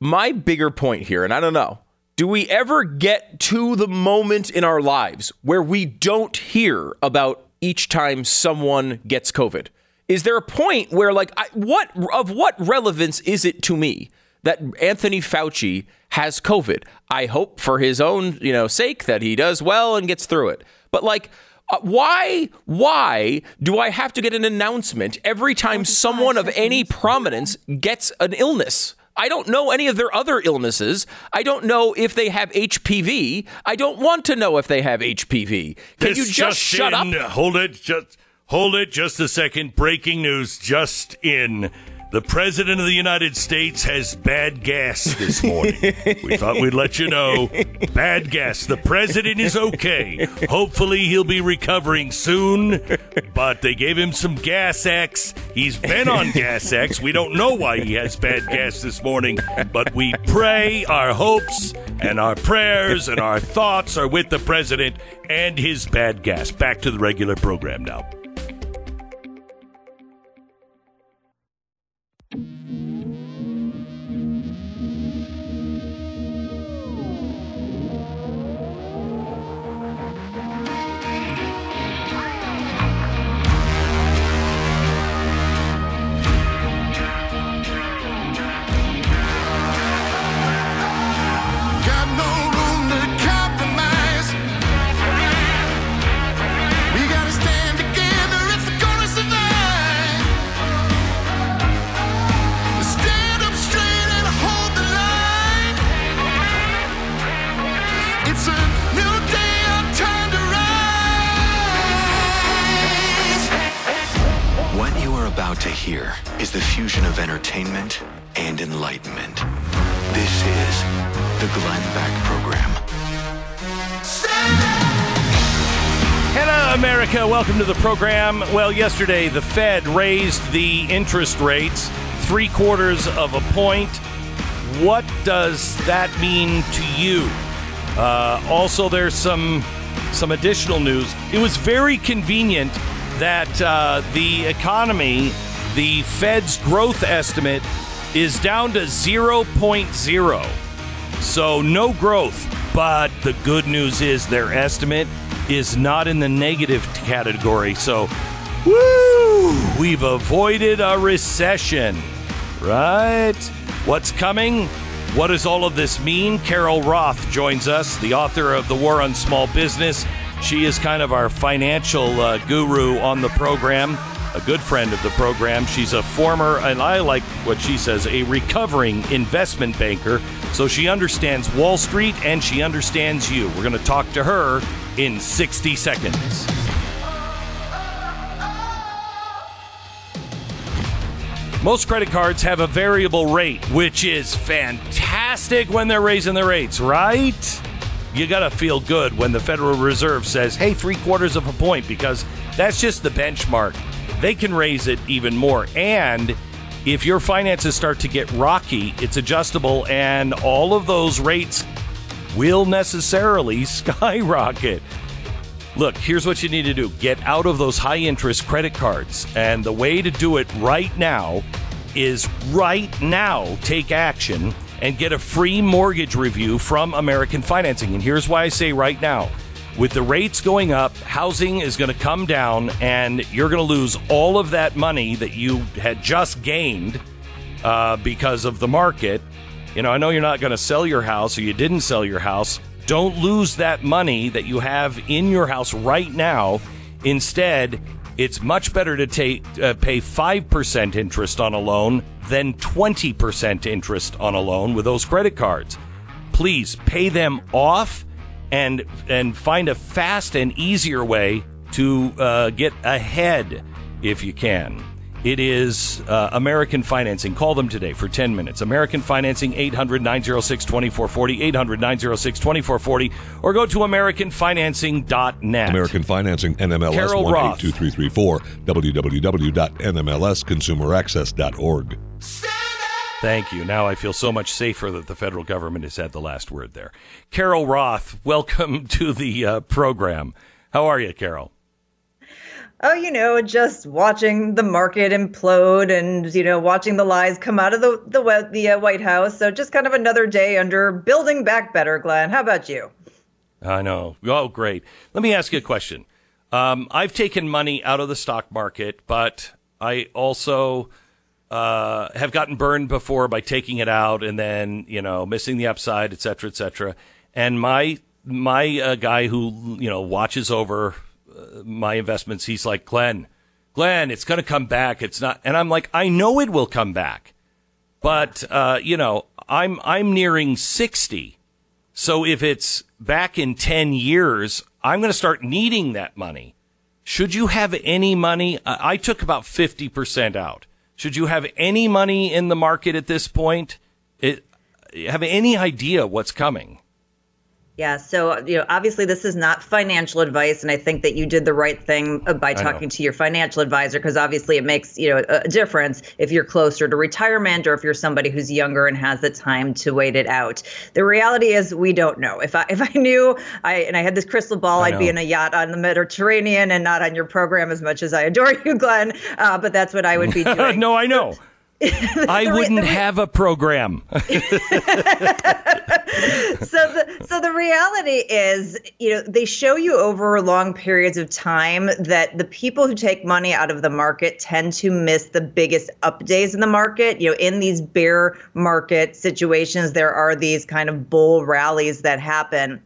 my bigger point here, and I don't know, do we ever get to the moment in our lives where we don't hear about each time someone gets COVID? Is there a point where, like, I, what of what relevance is it to me that Anthony Fauci has COVID? I hope for his own, you know, sake that he does well and gets through it. But like, uh, why, why do I have to get an announcement every time someone of any prominence gets an illness? I don't know any of their other illnesses. I don't know if they have HPV. I don't want to know if they have HPV. Can This you just, shut up? Hold it. Just hold it. Just a second. Breaking news. Just in. The president of the United States has bad gas this morning. we thought we'd let you know. Bad gas. The president is okay. Hopefully he'll be recovering soon. But they gave him some gas X. He's been on gas X. We don't know why he has bad gas this morning, but we pray our hopes and our prayers and our thoughts are with the president and his bad gas. Back to the regular program now. Got The program. Well, yesterday the Fed raised the interest rates three quarters of a point. What does that mean to you? Uh, also, there's some some additional news. It was very convenient that uh, the economy, the Fed's growth estimate, is down to 0.0. So no growth. But the good news is their estimate is not in the negative category. So, woo! We've avoided a recession, right? What's coming? What does all of this mean? Carol Roth joins us, the author of The War on Small Business. She is kind of our financial uh, guru on the program, a good friend of the program. She's a former, and I like what she says, a recovering investment banker. So she understands Wall Street and she understands you. We're going to talk to her in 60 seconds. Most credit cards have a variable rate, which is fantastic when they're raising the rates, right? You got to feel good when the Federal Reserve says, hey, three quarters of a point, because that's just the benchmark. They can raise it even more. And if your finances start to get rocky, it's adjustable, and all of those rates will necessarily skyrocket. Look, here's what you need to do get out of those high interest credit cards. And the way to do it right now is right now take action and get a free mortgage review from American Financing. And here's why I say right now. With the rates going up, housing is going to come down, and you're going to lose all of that money that you had just gained uh, because of the market. You know, I know you're not going to sell your house or you didn't sell your house, don't lose that money that you have in your house right now. Instead, it's much better to take uh, pay 5% interest on a loan than 20% interest on a loan with those credit cards. Please pay them off and and find a fast and easier way to uh, get ahead if you can. It is uh, American Financing. Call them today for 10 minutes. American Financing, 800 906 2440, 800 906 2440, or go to AmericanFinancing.net. American Financing, NMLS Carol Roth. 182334, www.nmlsconsumeraccess.org. Thank you. Now I feel so much safer that the federal government has had the last word there. Carol Roth, welcome to the uh, program. How are you, Carol? Oh, you know, just watching the market implode and you know watching the lies come out of the the the uh, White House. So just kind of another day under building back better. Glenn, how about you? I know. Oh, great. Let me ask you a question. Um, I've taken money out of the stock market, but I also uh, have gotten burned before by taking it out and then you know missing the upside, et cetera, et cetera. And my my uh, guy who you know watches over my investments, he's like, Glenn, Glenn, it's going to come back. It's not. And I'm like, I know it will come back. But, uh, you know, I'm, I'm nearing 60. So if it's back in 10 years, I'm going to start needing that money. Should you have any money? I took about 50% out. Should you have any money in the market at this point? It, have any idea what's coming? Yeah, so you know, obviously this is not financial advice, and I think that you did the right thing uh, by talking to your financial advisor because obviously it makes you know a difference if you're closer to retirement or if you're somebody who's younger and has the time to wait it out. The reality is we don't know. If I if I knew I and I had this crystal ball, I'd be in a yacht on the Mediterranean and not on your program as much as I adore you, Glenn. Uh, but that's what I would be doing. no, I know. I wouldn't re- have a program. so the so the reality is, you know, they show you over long periods of time that the people who take money out of the market tend to miss the biggest up days in the market. You know, in these bear market situations, there are these kind of bull rallies that happen.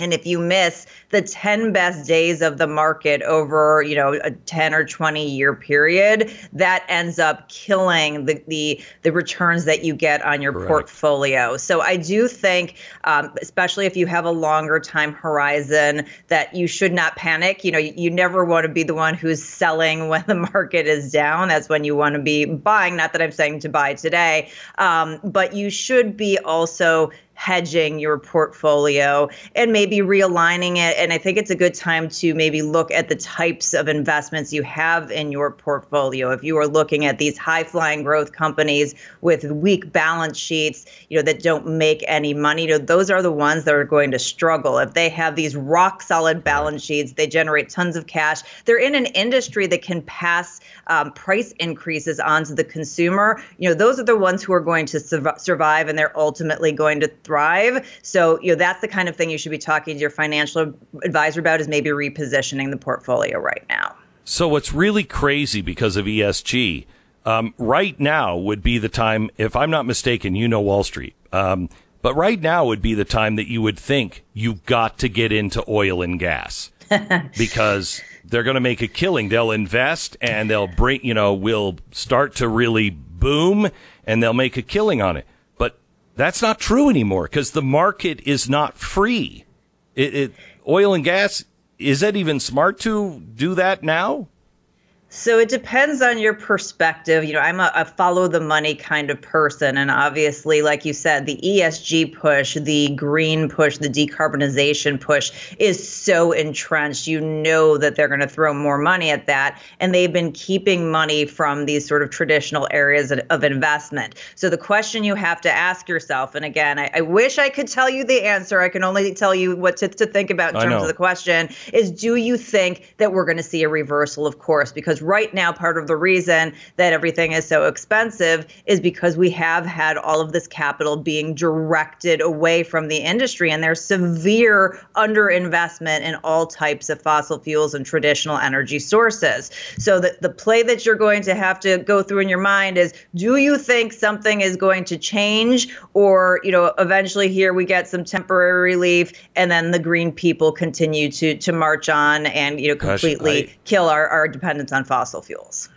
And if you miss the 10 best days of the market over, you know, a 10 or 20 year period, that ends up killing the the, the returns that you get on your portfolio. So I do think, um, especially if you have a longer time horizon, that you should not panic. You know, you, you never want to be the one who's selling when the market is down. That's when you want to be buying. Not that I'm saying to buy today, um, but you should be also hedging your portfolio and maybe realigning it. And I think it's a good time to maybe look at the types of investments you have in your portfolio. If you are looking at these high flying growth companies with weak balance sheets, you know, that don't make any money, you know, those are the ones that are going to struggle. If they have these rock solid balance sheets, they generate tons of cash. They're in an industry that can pass um, price increases onto the consumer. You know, those are the ones who are going to survive and they're ultimately going to thrive. So, you know, that's the kind of thing you should be talking to your financial advisor about is maybe repositioning the portfolio right now. So, what's really crazy because of ESG um, right now would be the time, if I'm not mistaken, you know Wall Street. Um, but right now would be the time that you would think you've got to get into oil and gas because they're going to make a killing. They'll invest and they'll bring, you know, will start to really boom and they'll make a killing on it. That's not true anymore because the market is not free. It, it, oil and gas, is that even smart to do that now? So it depends on your perspective. You know, I'm a, a, follow the money kind of person. And obviously, like you said, the ESG push, the green push, the decarbonization push is so entrenched. You know that they're going to throw more money at that. And they've been keeping money from these sort of traditional areas of investment. So the question you have to ask yourself, and again, I, I wish I could tell you the answer. I can only tell you what to, to think about in terms of the question is do you think that we're going to see a reversal of course? Because right now, part of the reason that everything is so expensive is because we have had all of this capital being directed away from the industry, and there's severe underinvestment in all types of fossil fuels and traditional energy sources. So the, the play that you're going to have to go through in your mind is do you think something is going to change or you know eventually here we get some temporary relief and then the green people continue to to march on and you know completely Gosh, I, kill our, our dependence on fossil fuels.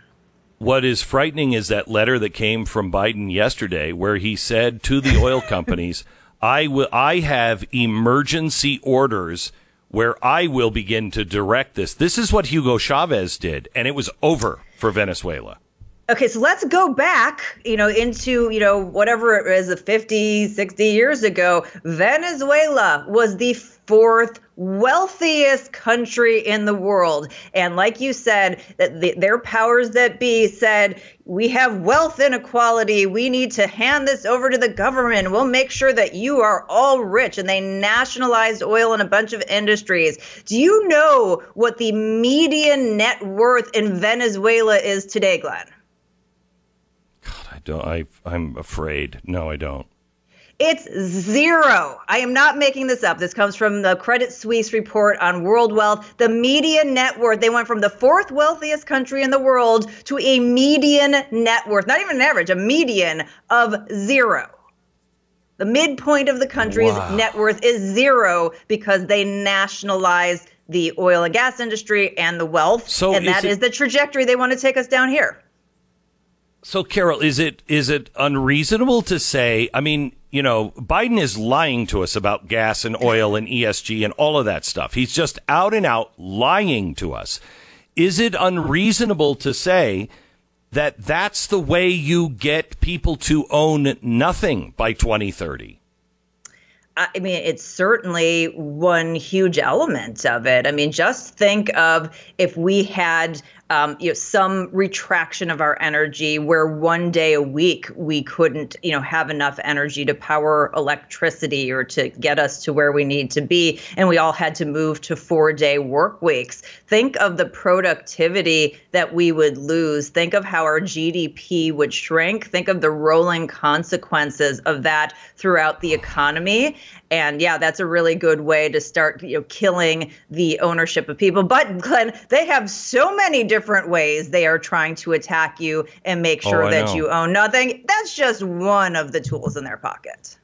What is frightening is that letter that came from Biden yesterday, where he said to the oil companies, "I will. I have emergency orders." Where I will begin to direct this. This is what Hugo Chavez did, and it was over for Venezuela. Okay, so let's go back, you know, into, you know, whatever it was, 50, 60 years ago. Venezuela was the fourth wealthiest country in the world. And like you said, that the, their powers that be said, we have wealth inequality. We need to hand this over to the government. We'll make sure that you are all rich. And they nationalized oil and a bunch of industries. Do you know what the median net worth in Venezuela is today, Glenn? Don't. I I'm afraid. No, I don't. It's zero. I am not making this up. This comes from the Credit Suisse report on world wealth. The median net worth, they went from the fourth wealthiest country in the world to a median net worth, not even an average, a median of zero. The midpoint of the country's wow. net worth is zero because they nationalized the oil and gas industry and the wealth. So and that it, is the trajectory they want to take us down here. So, Carol, is it is it unreasonable to say? I mean, you know, Biden is lying to us about gas and oil and ESG and all of that stuff. He's just out and out lying to us. Is it unreasonable to say that that's the way you get people to own nothing by 2030? I mean, it's certainly one huge element of it. I mean, just think of if we had um, you know, some retraction of our energy where one day a week we couldn't, you know, have enough energy to power electricity or to get us to where we need to be. And we all had to move to four day work weeks. Think of the productivity that we would lose. Think of how our GDP would shrink. Think of the rolling consequences of that throughout the economy. And yeah, that's a really good way to start, you know, killing the ownership of people. But Glenn, they have so many different ways they are trying to attack you and make oh, sure oh, that know. you own nothing. That's just one of the tools in their pocket.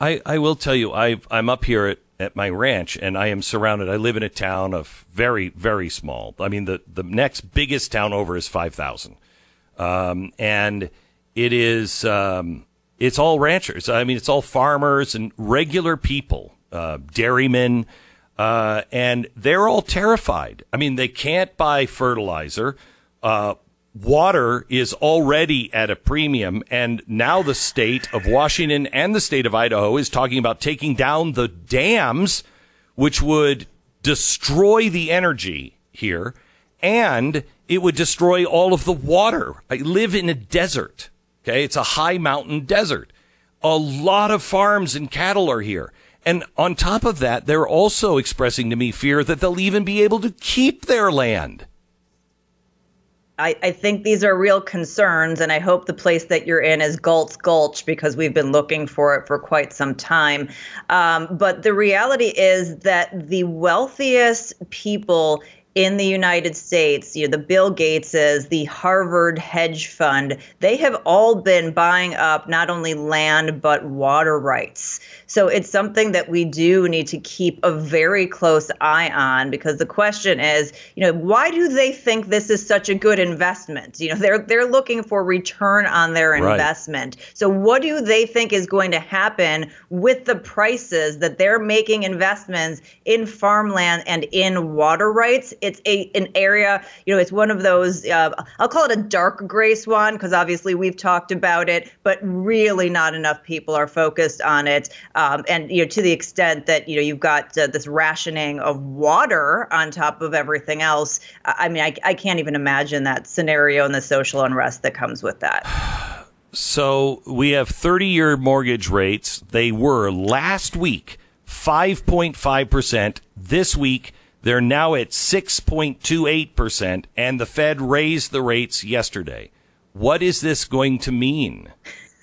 I, I will tell you, i I'm up here at, at my ranch and I am surrounded. I live in a town of very, very small. I mean, the, the next biggest town over is 5,000. Um, and it is, um, it's all ranchers. I mean, it's all farmers and regular people, uh, dairymen, uh, and they're all terrified. I mean, they can't buy fertilizer. Uh, water is already at a premium, and now the state of Washington and the state of Idaho is talking about taking down the dams, which would destroy the energy here, and it would destroy all of the water. I live in a desert. Okay. It's a high mountain desert. A lot of farms and cattle are here. And on top of that, they're also expressing to me fear that they'll even be able to keep their land. I, I, think these are real concerns, and I hope the place that you're in is Galt's Gulch because we've been looking for it for quite some time. Um, but the reality is that the wealthiest people in the United States, you know, the Bill Gateses, the Harvard hedge fund, they have all been buying up not only land but water rights. So it's something that we do need to keep a very close eye on because the question is, you know, why do they think this is such a good investment? You know, they're they're looking for return on their investment. Right. So what do they think is going to happen with the prices that they're making investments in farmland and in water rights? it's a an area, you know, it's one of those. Uh, I'll call it a dark gray swan because obviously we've talked about it, but really not enough people are focused on it. Um, and you know, to the extent that you know you've got uh, this rationing of water on top of everything else. I mean, I, I can't even imagine that scenario and the social unrest that comes with that. So we have 30 year mortgage rates. They were last week 5.5%. This week, they're now at 6.28%, and the Fed raised the rates yesterday. What is this going to mean?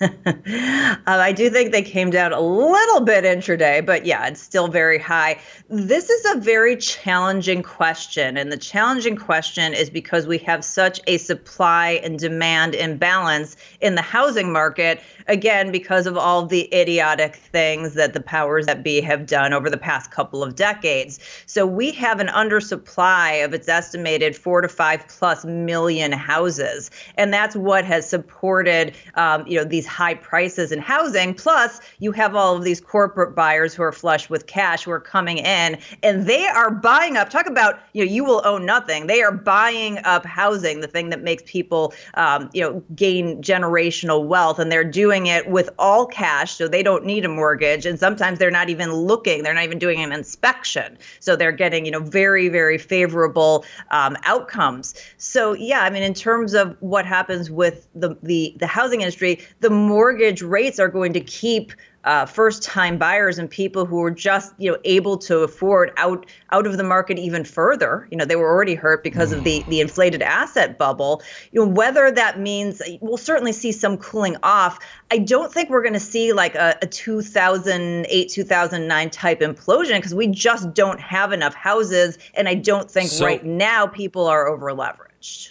um, I do think they came down a little bit intraday, but yeah, it's still very high. This is a very challenging question. And the challenging question is because we have such a supply and demand imbalance in the housing market, again, because of all the idiotic things that the powers that be have done over the past couple of decades. So we have an undersupply of its estimated four to five plus million houses. And that's what has supported, um, you know, these high prices in housing. Plus, you have all of these corporate buyers who are flush with cash who are coming in and they are buying up. Talk about, you know, you will own nothing. They are buying up housing, the thing that makes people, um, you know, gain generational wealth. And they're doing it with all cash. So they don't need a mortgage. And sometimes they're not even looking, they're not even doing an inspection. So they're getting, you know, very, very favorable um, outcomes. So, yeah, I mean, in terms of what happens with the, the, the housing industry, the mortgage rates are going to keep uh, first-time buyers and people who are just you know able to afford out out of the market even further. You know they were already hurt because of the the inflated asset bubble. You know whether that means we'll certainly see some cooling off. I don't think we're going to see like a, a 2008 2009 type implosion because we just don't have enough houses, and I don't think So- right now people are over leveraged.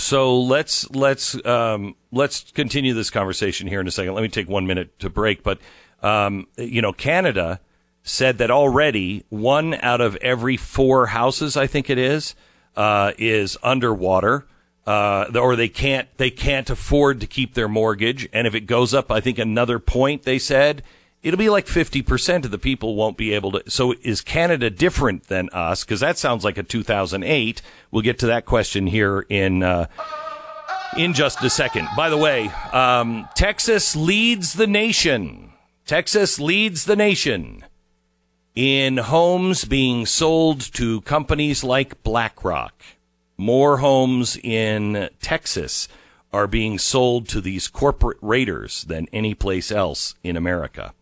So let's let's um, let's continue this conversation here in a second. Let me take one minute to break, but um, you know, Canada said that already one out of every four houses, I think it is, uh, is underwater, uh, or they can't they can't afford to keep their mortgage, and if it goes up, I think another point they said. It'll be like 50% of the people won't be able to. So is Canada different than us? Because that sounds like a 2008. We'll get to that question here in, uh, in just a second. By the way, um, Texas leads the nation. Texas leads the nation in homes being sold to companies like BlackRock. More homes in Texas are being sold to these corporate raiders than any place else in America.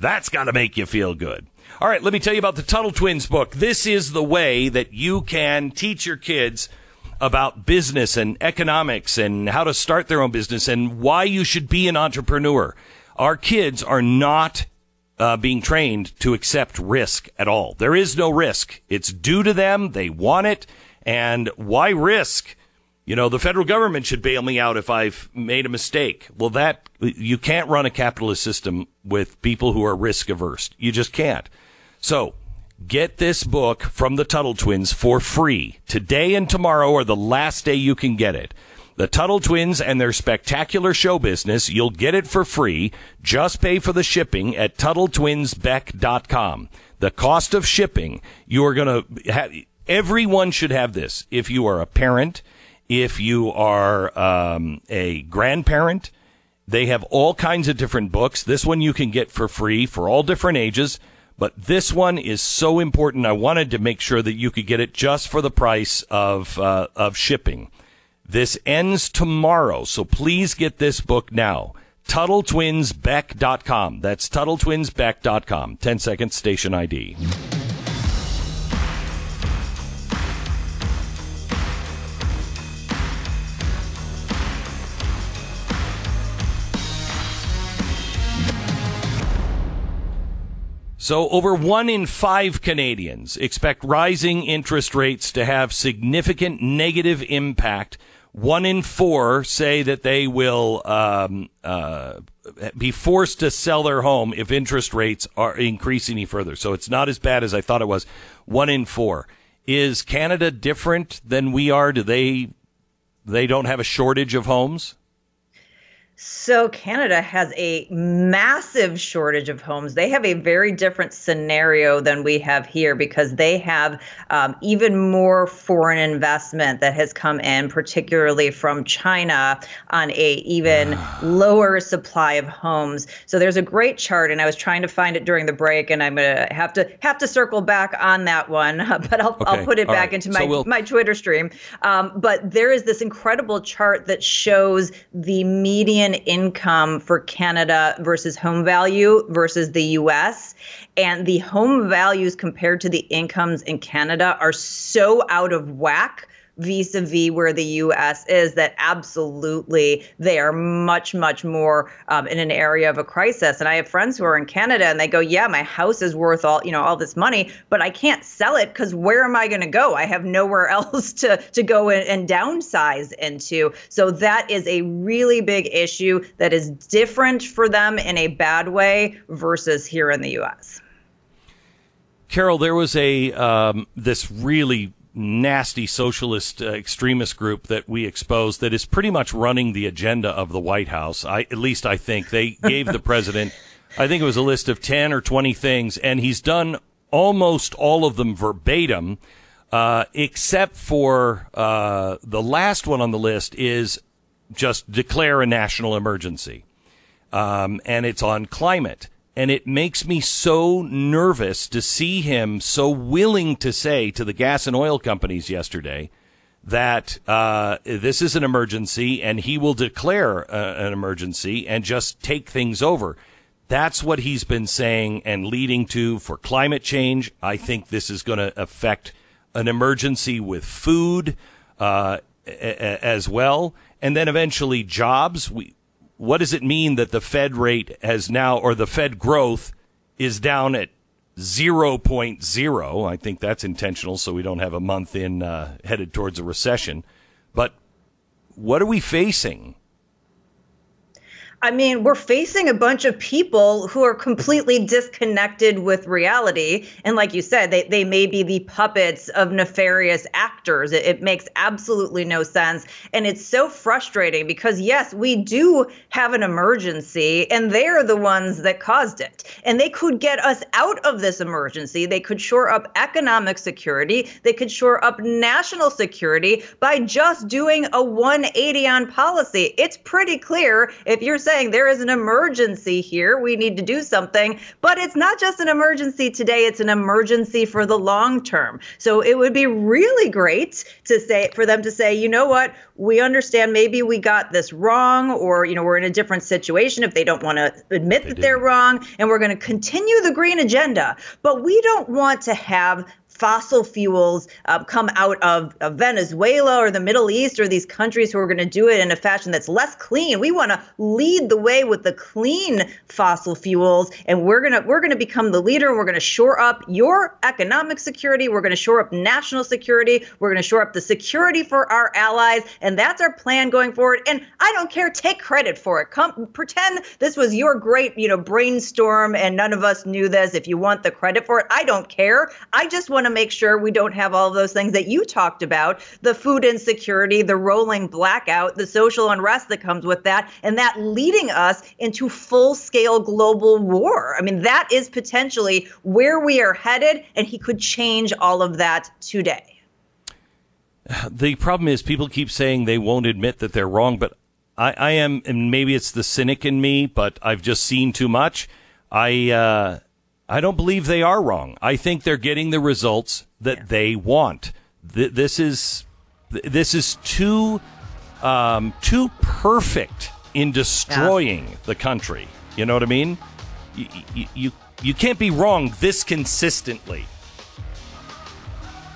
That's got to make you feel good. All right, let me tell you about the Tuttle Twins book. This is the way that you can teach your kids about business and economics and how to start their own business and why you should be an entrepreneur. Our kids are not uh, being trained to accept risk at all. There is no risk. It's due to them. They want it. And why risk? You know, the federal government should bail me out if I've made a mistake. Well, that, you can't run a capitalist system with people who are risk averse. You just can't. So, get this book from the Tuttle Twins for free. Today and tomorrow are the last day you can get it. The Tuttle Twins and their spectacular show business, you'll get it for free. Just pay for the shipping at TuttleTwinsBeck.com. The cost of shipping, you are going to have, everyone should have this. If you are a parent, if you are um, a grandparent, they have all kinds of different books. This one you can get for free for all different ages. But this one is so important. I wanted to make sure that you could get it just for the price of uh, of shipping. This ends tomorrow, so please get this book now. TuttleTwinsBeck.com. That's TuttleTwinsBeck.com. 10 seconds station ID. So, over one in five Canadians expect rising interest rates to have significant negative impact. One in four say that they will um, uh, be forced to sell their home if interest rates are increasing any further. So, it's not as bad as I thought it was. One in four. Is Canada different than we are? Do they they don't have a shortage of homes? So, Canada has a massive shortage of homes. They have a very different scenario than we have here because they have um, even more foreign investment that has come in, particularly from China, on a even lower supply of homes. So, there's a great chart, and I was trying to find it during the break, and I'm gonna have to have to circle back on that one, but I'll, I'll put it all back right. into So my we'll- my Twitter stream. Um, but there is this incredible chart that shows the median income for Canada versus home value versus the US. And the home values compared to the incomes in Canada are so out of whack vis-a-vis where the U.S. is that absolutely they are much much more um, in an area of a crisis and I have friends who are in Canada and they go yeah my house is worth all you know all this money but I can't sell it because where am I going to go I have nowhere else to to go and, and downsize into so that is a really big issue that is different for them in a bad way versus here in the U.S. Carol, there was a um, this really nasty socialist uh, extremist group that we exposed that is pretty much running the agenda of the White House. I at least I think they gave the president I think it was a list of 10 or 20 things and he's done almost all of them verbatim uh, except for uh, the last one on the list is just declare a national emergency um, and it's on climate. And it makes me so nervous to see him so willing to say to the gas and oil companies yesterday that uh, this is an emergency and he will declare uh, an emergency and just take things over. That's what he's been saying and leading to for climate change. I think this is going to affect an emergency with food uh, a- a- as well, and then eventually jobs. We what does it mean that the Fed rate has now, or the Fed growth is down at 0.0? I think that's intentional, so we don't have a month in uh, headed towards a recession. But what are we facing? I mean, we're facing a bunch of people who are completely disconnected with reality. And like you said, they, they may be the puppets of nefarious actors. It, it makes absolutely no sense. And it's so frustrating because, yes, we do have an emergency, and they're the ones that caused it. And they could get us out of this emergency. They could shore up economic security, they could shore up national security by just doing a 180 on policy. It's pretty clear if you're saying there is an emergency here, we need to do something. But it's not just an emergency today, it's an emergency for the long term. So it would be really great to say for them to say, you know what, we understand maybe we got this wrong, or you know, we're in a different situation if they don't want to admit that they're wrong, and we're going to continue the green agenda. But we don't want to have fossil fuels uh, come out of, of Venezuela or the Middle East or these countries who are going to do it in a fashion that's less clean. We want to lead the way with the clean fossil fuels, and we're gonna we're gonna become the leader. We're gonna shore up your economic security. We're gonna shore up national security. We're gonna shore up the security for our allies, and that's our plan going forward. And I don't care. Take credit for it. Come pretend this was your great you know brainstorm, and none of us knew this. If you want the credit for it, I don't care. I just want to make sure we don't have all those things that you talked about the food insecurity, the rolling blackout, the social unrest that comes with that, and that leading us into full scale global war. I mean, that is potentially where we are headed, and he could change all of that today. The problem is people keep saying they won't admit that they're wrong, but I, I am, and maybe it's the cynic in me, but I've just seen too much. I, uh, I don't believe they are wrong. I think they're getting the results that they want. Th- this is, th- this is too, um, too perfect in destroying the country. You know what I mean? You, you, you, you can't be wrong this consistently.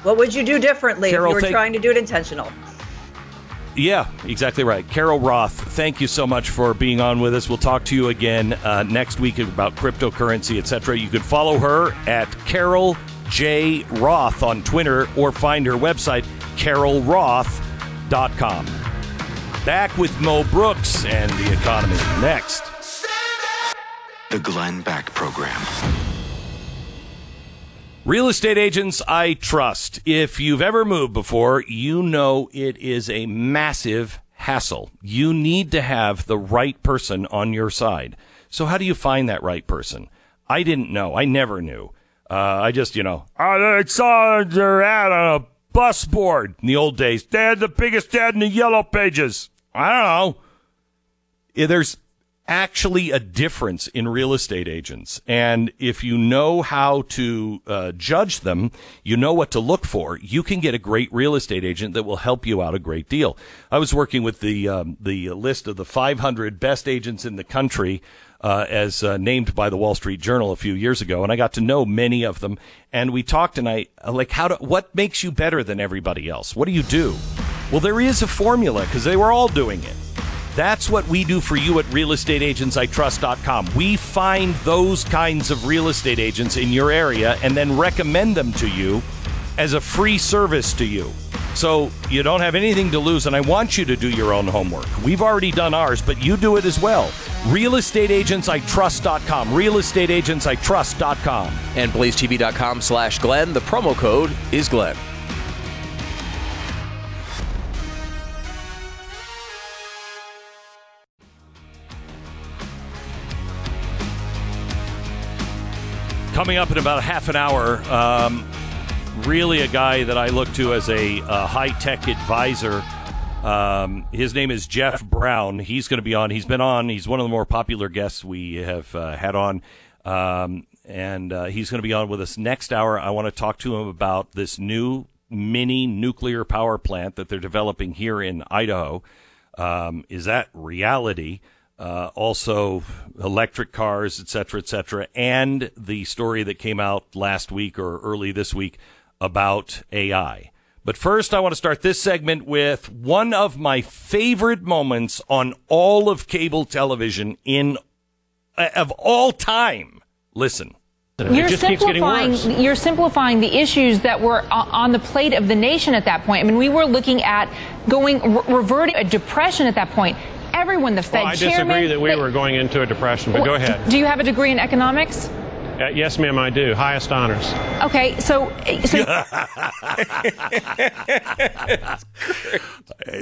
What would you do differently Carol, if you were thank- trying to do it intentional? Yeah, exactly right. Carol Roth, thank you so much for being on with us. We'll talk to you again uh, next week about cryptocurrency, etc. You can follow her at Carol J. Roth on Twitter or find her website, carolroth.com. Back with Mo Brooks and the economy next. The Glenn Beck Program. Real estate agents I trust. If you've ever moved before, you know it is a massive hassle. You need to have the right person on your side. So how do you find that right person? I didn't know. I never knew. Uh, I just, you know, I saw their ad on a bus board in the old days. They had the biggest ad in the yellow pages. I don't know. There's actually a difference in real estate agents. And if you know how to uh, judge them, you know what to look for, you can get a great real estate agent that will help you out a great deal. I was working with the, um, the list of the 500 best agents in the country. Uh, as uh, named by the Wall Street Journal a few years ago, and I got to know many of them. And we talked, and I like how to what makes you better than everybody else. What do you do? Well, there is a formula because they were all doing it. That's what we do for you at realestateagentsitrust.com. We find those kinds of real estate agents in your area and then recommend them to you as a free service to you. So you don't have anything to lose, and I want you to do your own homework. We've already done ours, but you do it as well. RealestateAgentsITrust.com. RealestateAgentsITrust.com. And BlazeTV.com slash Glenn. The promo code is Glenn. Coming up in about half an hour, um, really a guy that I look to as a, a high tech advisor. Um, his name is Jeff Brown. He's going to be on. He's been on. He's one of the more popular guests we have uh, had on. Um, and uh, he's going to be on with us next hour. I want to talk to him about this new mini nuclear power plant that they're developing here in Idaho. Um, is that reality? Uh, also electric cars, et cetera, et cetera, and the story that came out last week or early this week about AI. But first, I want to start this segment with one of my favorite moments on all of cable television in uh, of all time. Listen. You're simplifying. You're simplifying the issues that were on the plate of the nation at that point. I mean, we were looking at going re- reverting a depression at that point everyone, the Fed well, I disagree that we they, were going into a depression, but well, go ahead. Do you have a degree in economics? Uh, yes, ma'am, I do. Highest honors. Okay, so. so I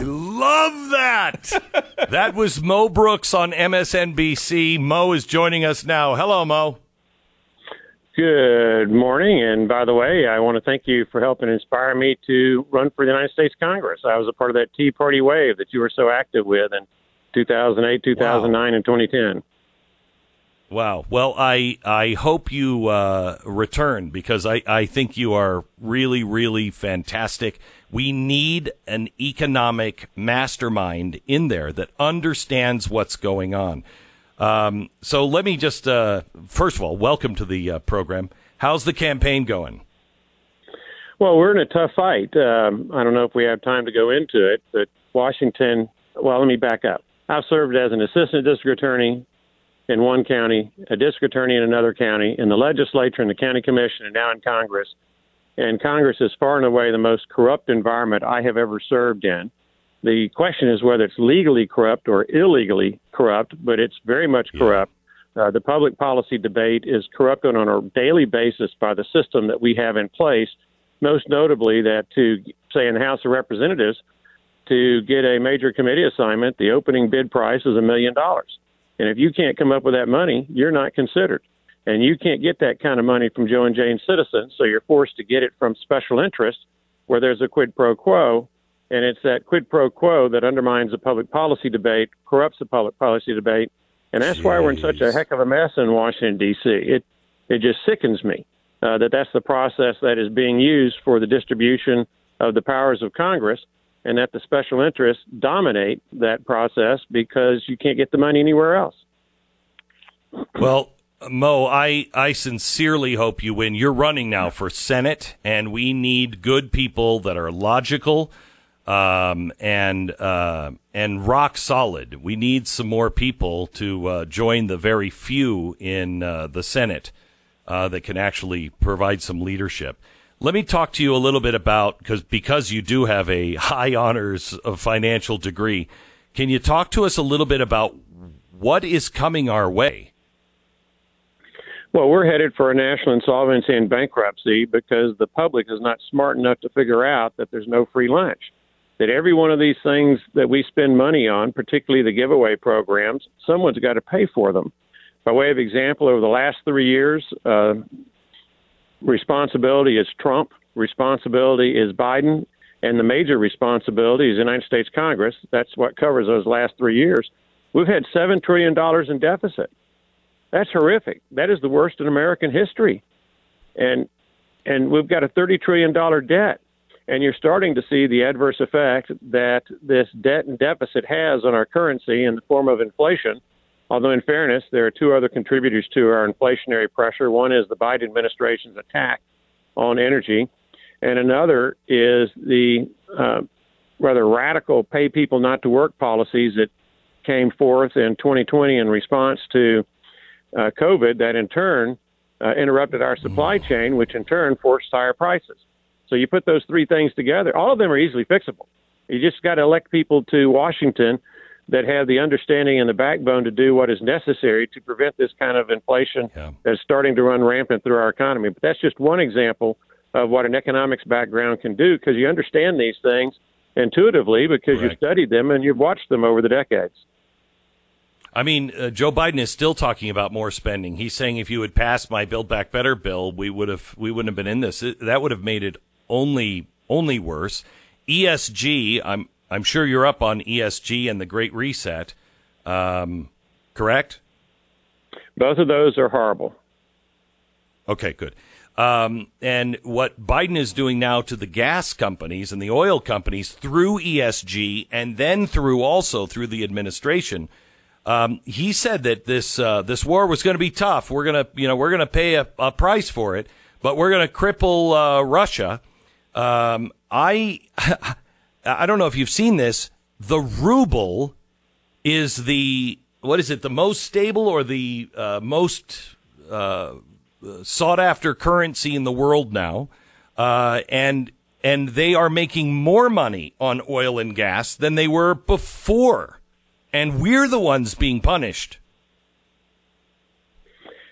love that. that was Mo Brooks on MSNBC. Mo is joining us now. Hello, Mo. Good morning. And by the way, I want to thank you for helping inspire me to run for the United States Congress. I was a part of that Tea Party wave that you were so active with in 2008, 2009, wow. and 2010. Wow. Well, I I hope you uh, return because I, I think you are really, really fantastic. We need an economic mastermind in there that understands what's going on. Um, so let me just, uh, first of all, welcome to the uh, program. How's the campaign going? Well, we're in a tough fight. Um, I don't know if we have time to go into it, but Washington, well, let me back up. I've served as an assistant district attorney in one county, a district attorney in another county, in the legislature, in the county commission, and now in Congress. And Congress is far and away the most corrupt environment I have ever served in. The question is whether it's legally corrupt or illegally corrupt, but it's very much corrupt. Uh, the public policy debate is corrupted on a daily basis by the system that we have in place, most notably that to, say, in the House of Representatives, to get a major committee assignment, the opening bid price is a million dollars. And if you can't come up with that money, you're not considered. And you can't get that kind of money from Joe and Jane citizens, so you're forced to get it from special interests where there's a quid pro quo. And it's that quid pro quo that undermines the public policy debate, corrupts the public policy debate. And that's Jeez. why we're in such a heck of a mess in Washington, D.C. It, it just sickens me uh, that that's the process that is being used for the distribution of the powers of Congress and that the special interests dominate that process because you can't get the money anywhere else. Well, Mo, I, I sincerely hope you win. You're running now for Senate, and we need good people that are logical um, and uh, and rock solid. We need some more people to uh, join the very few in uh, the Senate uh, that can actually provide some leadership. Let me talk to you a little bit about because because you do have a high honors of financial degree. Can you talk to us a little bit about what is coming our way? Well, we're headed for a national insolvency and bankruptcy because the public is not smart enough to figure out that there's no free lunch. that every one of these things that we spend money on, particularly the giveaway programs, someone's got to pay for them. By way of example, over the last three years, uh, responsibility is Trump, responsibility is Biden, and the major responsibility is the United States Congress. That's what covers those last three years. We've had $7 trillion in deficit. That's horrific. That is the worst in American history. And and we've got a $30 trillion debt. And you're starting to see the adverse effect that this debt and deficit has on our currency in the form of inflation. Although, in fairness, there are two other contributors to our inflationary pressure. One is the Biden administration's attack on energy, and another is the uh, rather radical pay people not to work policies that came forth in 2020 in response to uh, COVID that in turn uh, interrupted our supply chain, which in turn forced higher prices. So you put those three things together, all of them are easily fixable. You just got to elect people to Washington that have the understanding and the backbone to do what is necessary to prevent this kind of inflation yeah. that's starting to run rampant through our economy. But that's just one example of what an economics background can do because you understand these things intuitively because Correct. you've studied them and you've watched them over the decades. I mean, uh, Joe Biden is still talking about more spending. He's saying if you had passed my Build Back Better bill, we would have we wouldn't have been in this. It, that would have made it only only worse. ESG, I'm I'm sure you're up on ESG and the Great Reset, um, correct? Both of those are horrible. Okay, good. Um, and what Biden is doing now to the gas companies and the oil companies through ESG and then through also through the administration um, he said that this uh, this war was going to be tough. We're gonna you know we're gonna pay a, a price for it, but we're gonna cripple uh, Russia. Um, I I don't know if you've seen this. The ruble is the what is it? The most stable or the uh, most uh, sought after currency in the world now, uh, and and they are making more money on oil and gas than they were before and we're the ones being punished.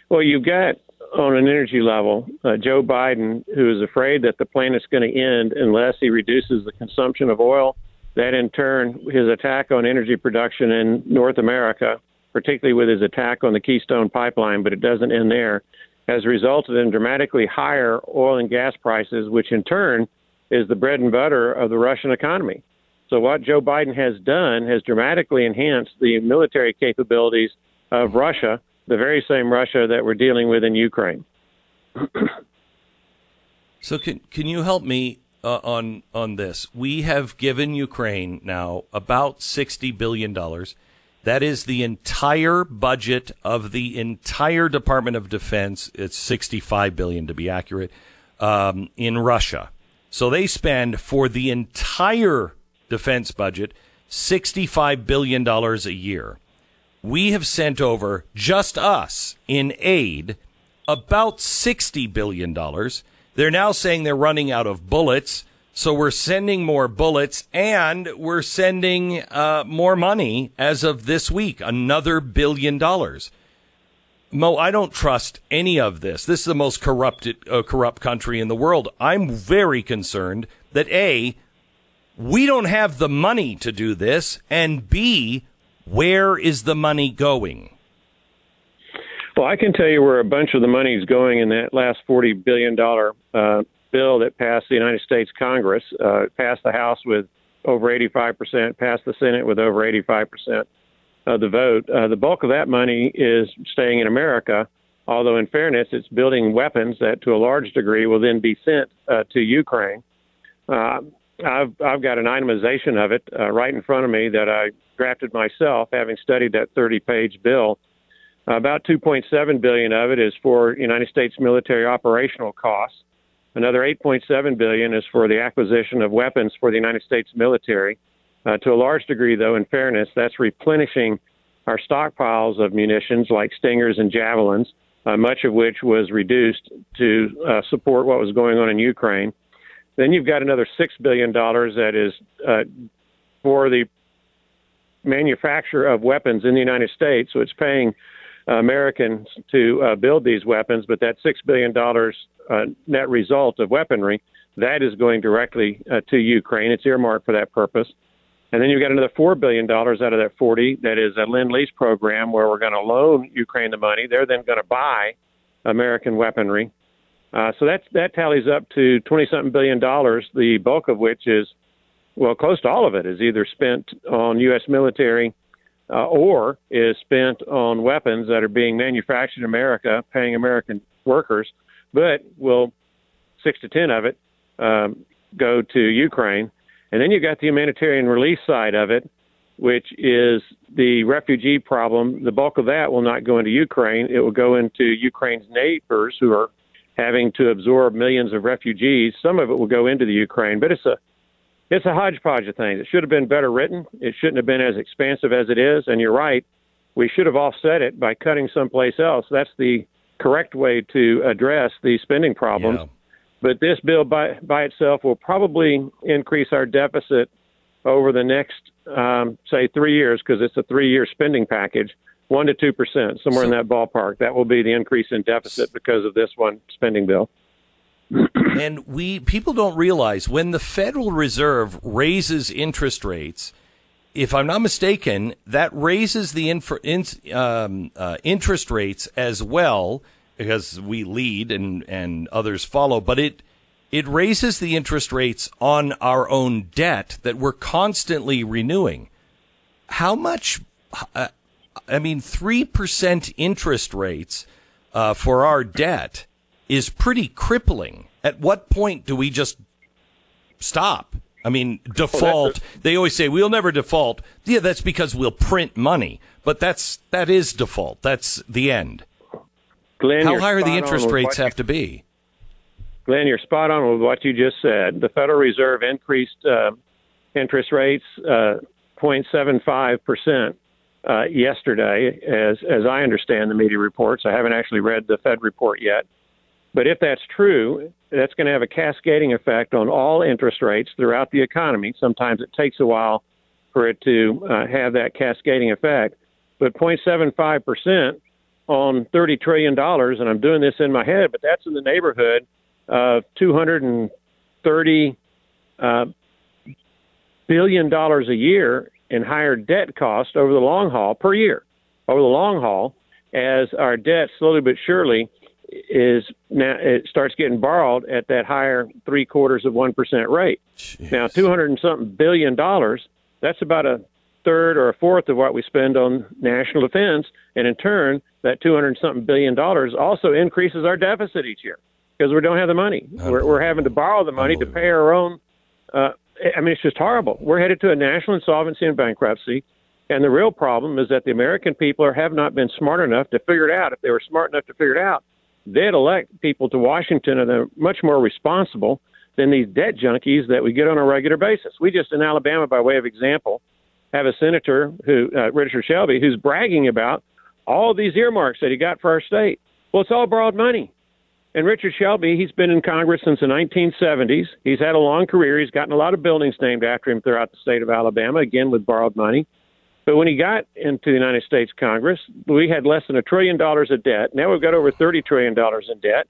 Well, you've got on an energy level uh, Joe Biden, who is afraid that the planet's going to end unless he reduces the consumption of oil. That in turn, his attack on energy production in North America, particularly with his attack on the Keystone Pipeline, but it doesn't end there, has resulted in dramatically higher oil and gas prices, which in turn is the bread and butter of the Russian economy. So what Joe Biden has done has dramatically enhanced the military capabilities of Russia, the very same Russia that we're dealing with in Ukraine. so can can you help me uh, on on this? We have given Ukraine now about sixty billion dollars. That is the entire budget of the entire Department of Defense. It's sixty-five billion to be accurate um, in Russia. So they spend for the entire defense budget, $65 billion a year. We have sent over, just us, in aid, about $60 billion. They're now saying they're running out of bullets. So we're sending more bullets and we're sending uh, more money as of this week, another billion dollars. Mo, I don't trust any of this. This is the most corrupted, uh, corrupt country in the world. I'm very concerned that A, we don't have the money to do this, and B, where is the money going? Well, I can tell you where a bunch of the money is going in that last $40 billion uh, bill that passed the United States Congress, uh, passed the House with over 85%, passed the Senate with over 85% of the vote. Uh, the bulk of that money is staying in America, although, in fairness, it's building weapons that, to a large degree, will then be sent uh, to Ukraine. Uh, I've I've got an itemization of it uh, right in front of me that I drafted myself, having studied that 30-page bill. Uh, about 2.7 billion of it is for United States military operational costs. Another 8.7 billion is for the acquisition of weapons for the United States military. Uh, to a large degree, though, in fairness, that's replenishing our stockpiles of munitions like Stingers and Javelins, uh, much of which was reduced to uh, support what was going on in Ukraine. Then you've got another six billion dollars that is uh, for the manufacture of weapons in the United States. So it's paying uh, Americans to uh, build these weapons, but that six billion dollars uh, net result of weaponry That is going directly uh, to Ukraine. It's earmarked for that purpose. And then you've got another $4 billion out of that 40 that is a Lend Lease program where we're going to loan Ukraine the money. They're then going to buy American weaponry. Uh, so that's, that tallies up to 20 something billion dollars, the bulk of which is, well, close to all of it is either spent on U.S. military uh, or is spent on weapons that are being manufactured in America, paying American workers, but will six to ten of it um, go to Ukraine. And then you've got the humanitarian relief side of it, which is the refugee problem. The bulk of that will not go into Ukraine. It will go into Ukraine's neighbors who are having to absorb millions of refugees. Some of it will go into the Ukraine, but it's a it's a hodgepodge of things. It should have been better written. It shouldn't have been as expansive as it is. And you're right, we should have offset it by cutting someplace else. That's the correct way to address the spending problems. Yeah. But this bill by by itself will probably increase our deficit over the next, um, say, three years because it's a three-year spending package, one to two percent, somewhere in that ballpark. That will be the increase in deficit because of this one spending bill. and we people don't realize when the Federal Reserve raises interest rates, if I'm not mistaken, that raises the inf- in, um, uh, interest rates as well because we lead and and others follow. But it it raises the interest rates on our own debt that we're constantly renewing. How much? Uh, I mean, three percent interest rates uh, for our debt is pretty crippling. At what point do we just stop? I mean, default. they always say we'll never default. Yeah, that's because we'll print money, but that's that is default. That's the end. Glenn, How high are the interest rates have to be? Glenn, you're spot on with what you just said. The Federal Reserve increased uh, interest rates uh, 0.75 percent uh, yesterday, as as I understand the media reports. I haven't actually read the Fed report yet, but if that's true, that's going to have a cascading effect on all interest rates throughout the economy. Sometimes it takes a while for it to uh, have that cascading effect, but 0.75 percent on 30 trillion dollars, and I'm doing this in my head, but that's in the neighborhood of 230 uh, billion dollars a year in higher debt cost over the long haul per year. Over the long haul, as our debt slowly but surely is now it starts getting borrowed at that higher three quarters of one percent rate. Now, two hundred and something billion dollars. That's about a third or a fourth of what we spend on national defense, and in turn, that two hundred and something billion dollars also increases our deficit each year because we don't have the money. We're, we're having to borrow the money to pay our own. Uh, I mean, it's just horrible. We're headed to a national insolvency and bankruptcy. And the real problem is that the American people are, have not been smart enough to figure it out. If they were smart enough to figure it out, they'd elect people to Washington and they're much more responsible than these debt junkies that we get on a regular basis. We just in Alabama, by way of example, have a senator who uh, Richard Shelby who's bragging about all these earmarks that he got for our state. Well, it's all borrowed money. And Richard Shelby, he's been in Congress since the 1970s. He's had a long career. He's gotten a lot of buildings named after him throughout the state of Alabama, again with borrowed money. But when he got into the United States Congress, we had less than a trillion dollars of debt. Now we've got over $30 trillion in debt.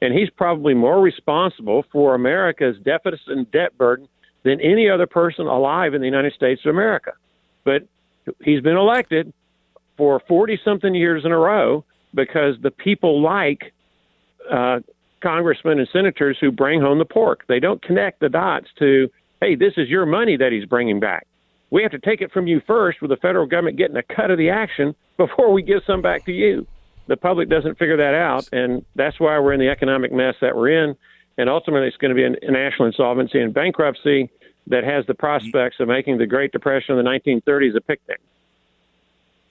And he's probably more responsible for America's deficit and debt burden than any other person alive in the United States of America. But he's been elected for 40 something years in a row because the people like uh, congressmen and senators who bring home the pork. They don't connect the dots to, hey, this is your money that he's bringing back. We have to take it from you first with the federal government getting a cut of the action before we give some back to you. The public doesn't figure that out, and that's why we're in the economic mess that we're in. And ultimately, it's going to be a national insolvency and bankruptcy that has the prospects of making the Great Depression of the 1930s a picnic.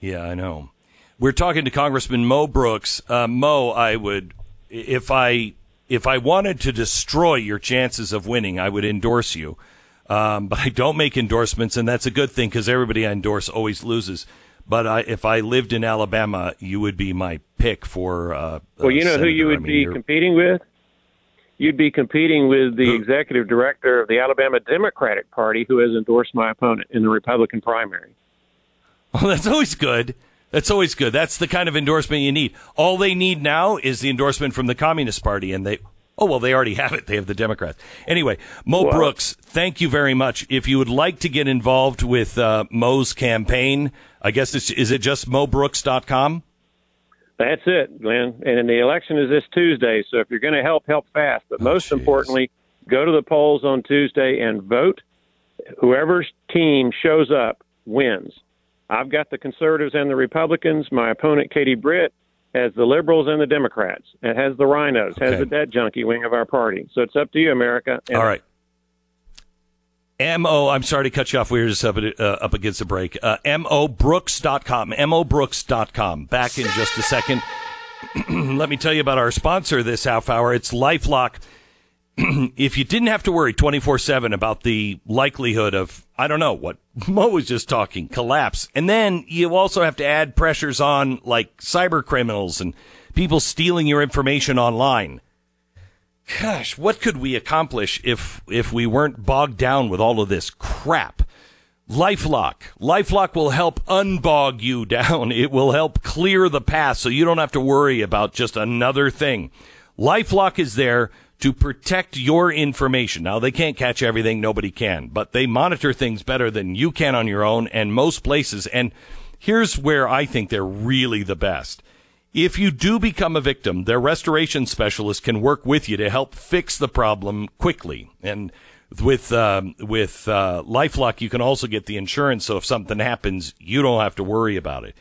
Yeah, I know. We're talking to Congressman Mo Brooks. Uh, Mo, I would, if I if I wanted to destroy your chances of winning, I would endorse you. Um, but I don't make endorsements, and that's a good thing because everybody I endorse always loses. But I, if I lived in Alabama, you would be my pick for. Uh, Well, you uh, know who you would I mean, be you're- competing with? You'd be competing with the executive director of the Alabama Democratic Party, who has endorsed my opponent in the Republican primary. Well, that's always good. That's always good. That's the kind of endorsement you need. All they need now is the endorsement from the Communist Party, and they Oh, well, they already have it. They have the Democrats. Anyway, Mo Brooks, thank you very much. If you would like to get involved with uh, Mo's campaign, I guess it's, is it just mobrooks.com? That's it, Glenn. And the election is this Tuesday, so if you're going to help, help fast. But most importantly, go to the polls on Tuesday and vote. Whoever's team shows up wins. I've got the conservatives and the Republicans. My opponent, Katie Britt, has the liberals and the Democrats. It has the RINOs, has the dead junkie wing of our party. So it's up to you, America. And All right. M-O, I'm sorry to cut you off. We were just up, uh, up against the break. Uh, mobrooks.com. mobrooks.com. Back in just a second. Let me tell you about our sponsor this half hour. It's LifeLock. if you didn't have to worry 24-7 about the likelihood of, I don't know, what Mo was just talking, collapse. And then you also have to add pressures on like cyber criminals and people stealing your information online. Gosh, what could we accomplish if if we weren't bogged down with all of this crap? LifeLock. LifeLock will help unbog you down. It will help clear the path so you don't have to worry about just another thing. LifeLock is there to protect your information. Now they can't catch everything, nobody can, but they monitor things better than you can on your own and most places. And here's where I think they're really the best. If you do become a victim, their restoration specialist can work with you to help fix the problem quickly. And with um, with uh, LifeLock, you can also get the insurance, so if something happens, you don't have to worry about it.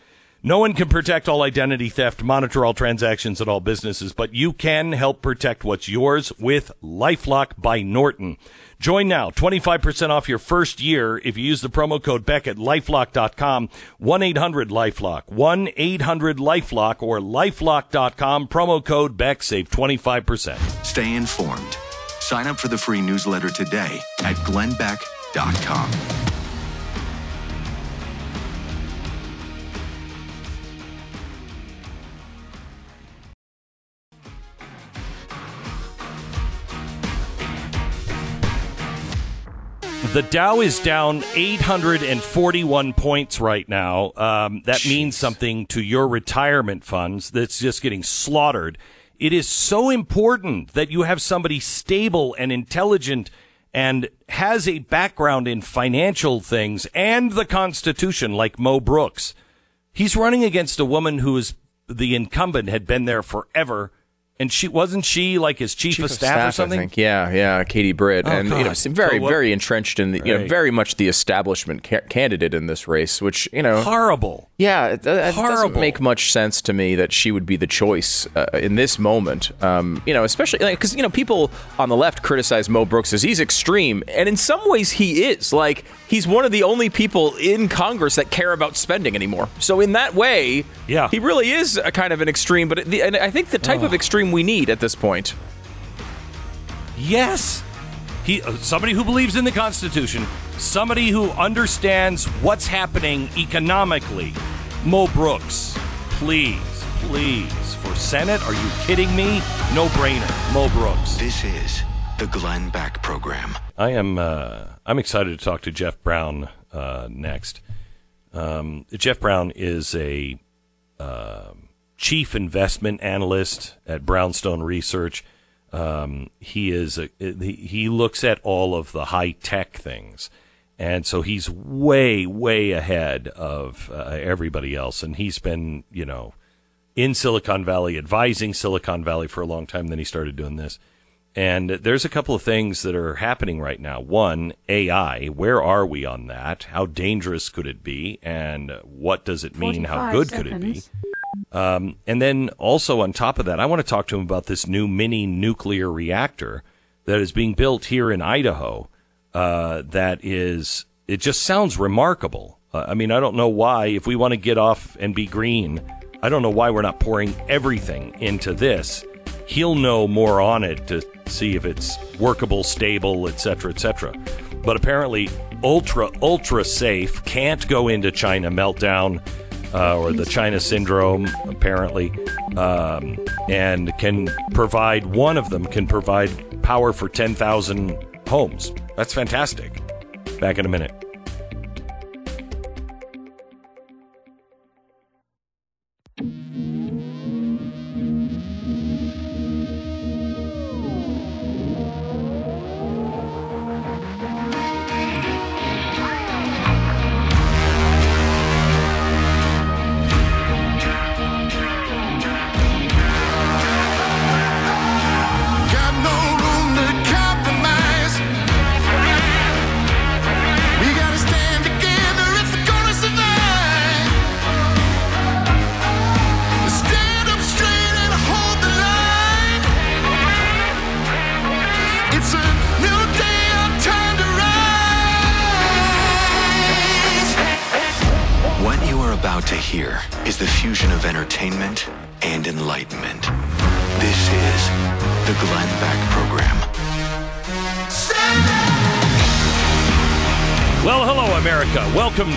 No one can protect all identity theft, monitor all transactions at all businesses, but you can help protect what's yours with LifeLock by Norton. Join now, 25% off your first year if you use the promo code Beck at lifelock.com, 1-800-LifeLock, 1-800-LifeLock or lifelock.com, promo code Beck, save 25%. Stay informed. Sign up for the free newsletter today at glennbeck.com. The Dow is down 841 points right now. Um, that means something to your retirement funds that's just getting slaughtered. It is so important that you have somebody stable and intelligent and has a background in financial things and the Constitution, like Mo Brooks. He's running against a woman who is the incumbent, had been there forever. And she wasn't she like his chief, of staff, or something? I think. Yeah, yeah, Katie Britt, Oh, and you know, very, So very entrenched in the, you know, very much the establishment ca- candidate in this race, which you know, horrible. Yeah, it, it doesn't make much sense to me that she would be the choice uh, in this moment. Um, you know, especially because you know people on the left criticize Mo Brooks as he's extreme, and in some ways he is. Like he's one of the only people in Congress that care about spending anymore. So in that way, yeah, he really is a kind of an extreme. But the, and I think the type of extreme we need at this point. Yes. He uh, somebody who believes in the Constitution, somebody who understands what's happening economically. Mo Brooks, please, please, for Senate, are you kidding me? No brainer. Mo Brooks. This is the Glenn Beck Program. I am uh, I'm excited to talk to Jeff Brown uh, next. Um, Jeff Brown is a um chief investment analyst at Brownstone Research. Um, he is a, he looks at all of the high tech things, and so he's way way ahead of uh, everybody else. And he's been you know in Silicon Valley, advising Silicon Valley for a long time. Then he started doing this. And there's a couple of things that are happening right now. One, AI. Where are we on that? How dangerous could it be? And what does it mean? How 45 good could it be? Um, and then also on top of that, I want to talk to him about this new mini nuclear reactor that is being built here in Idaho. Uh, that is, it just sounds remarkable. Uh, I mean, I don't know why, if we want to get off and be green, I don't know why we're not pouring everything into this. He'll know more on it to see if it's workable, stable, etc., etc. But apparently, ultra, ultra safe, can't go into China meltdown uh, or the China syndrome, apparently, um, and can provide one of them can provide power for 10,000 homes. That's fantastic. Back in a minute.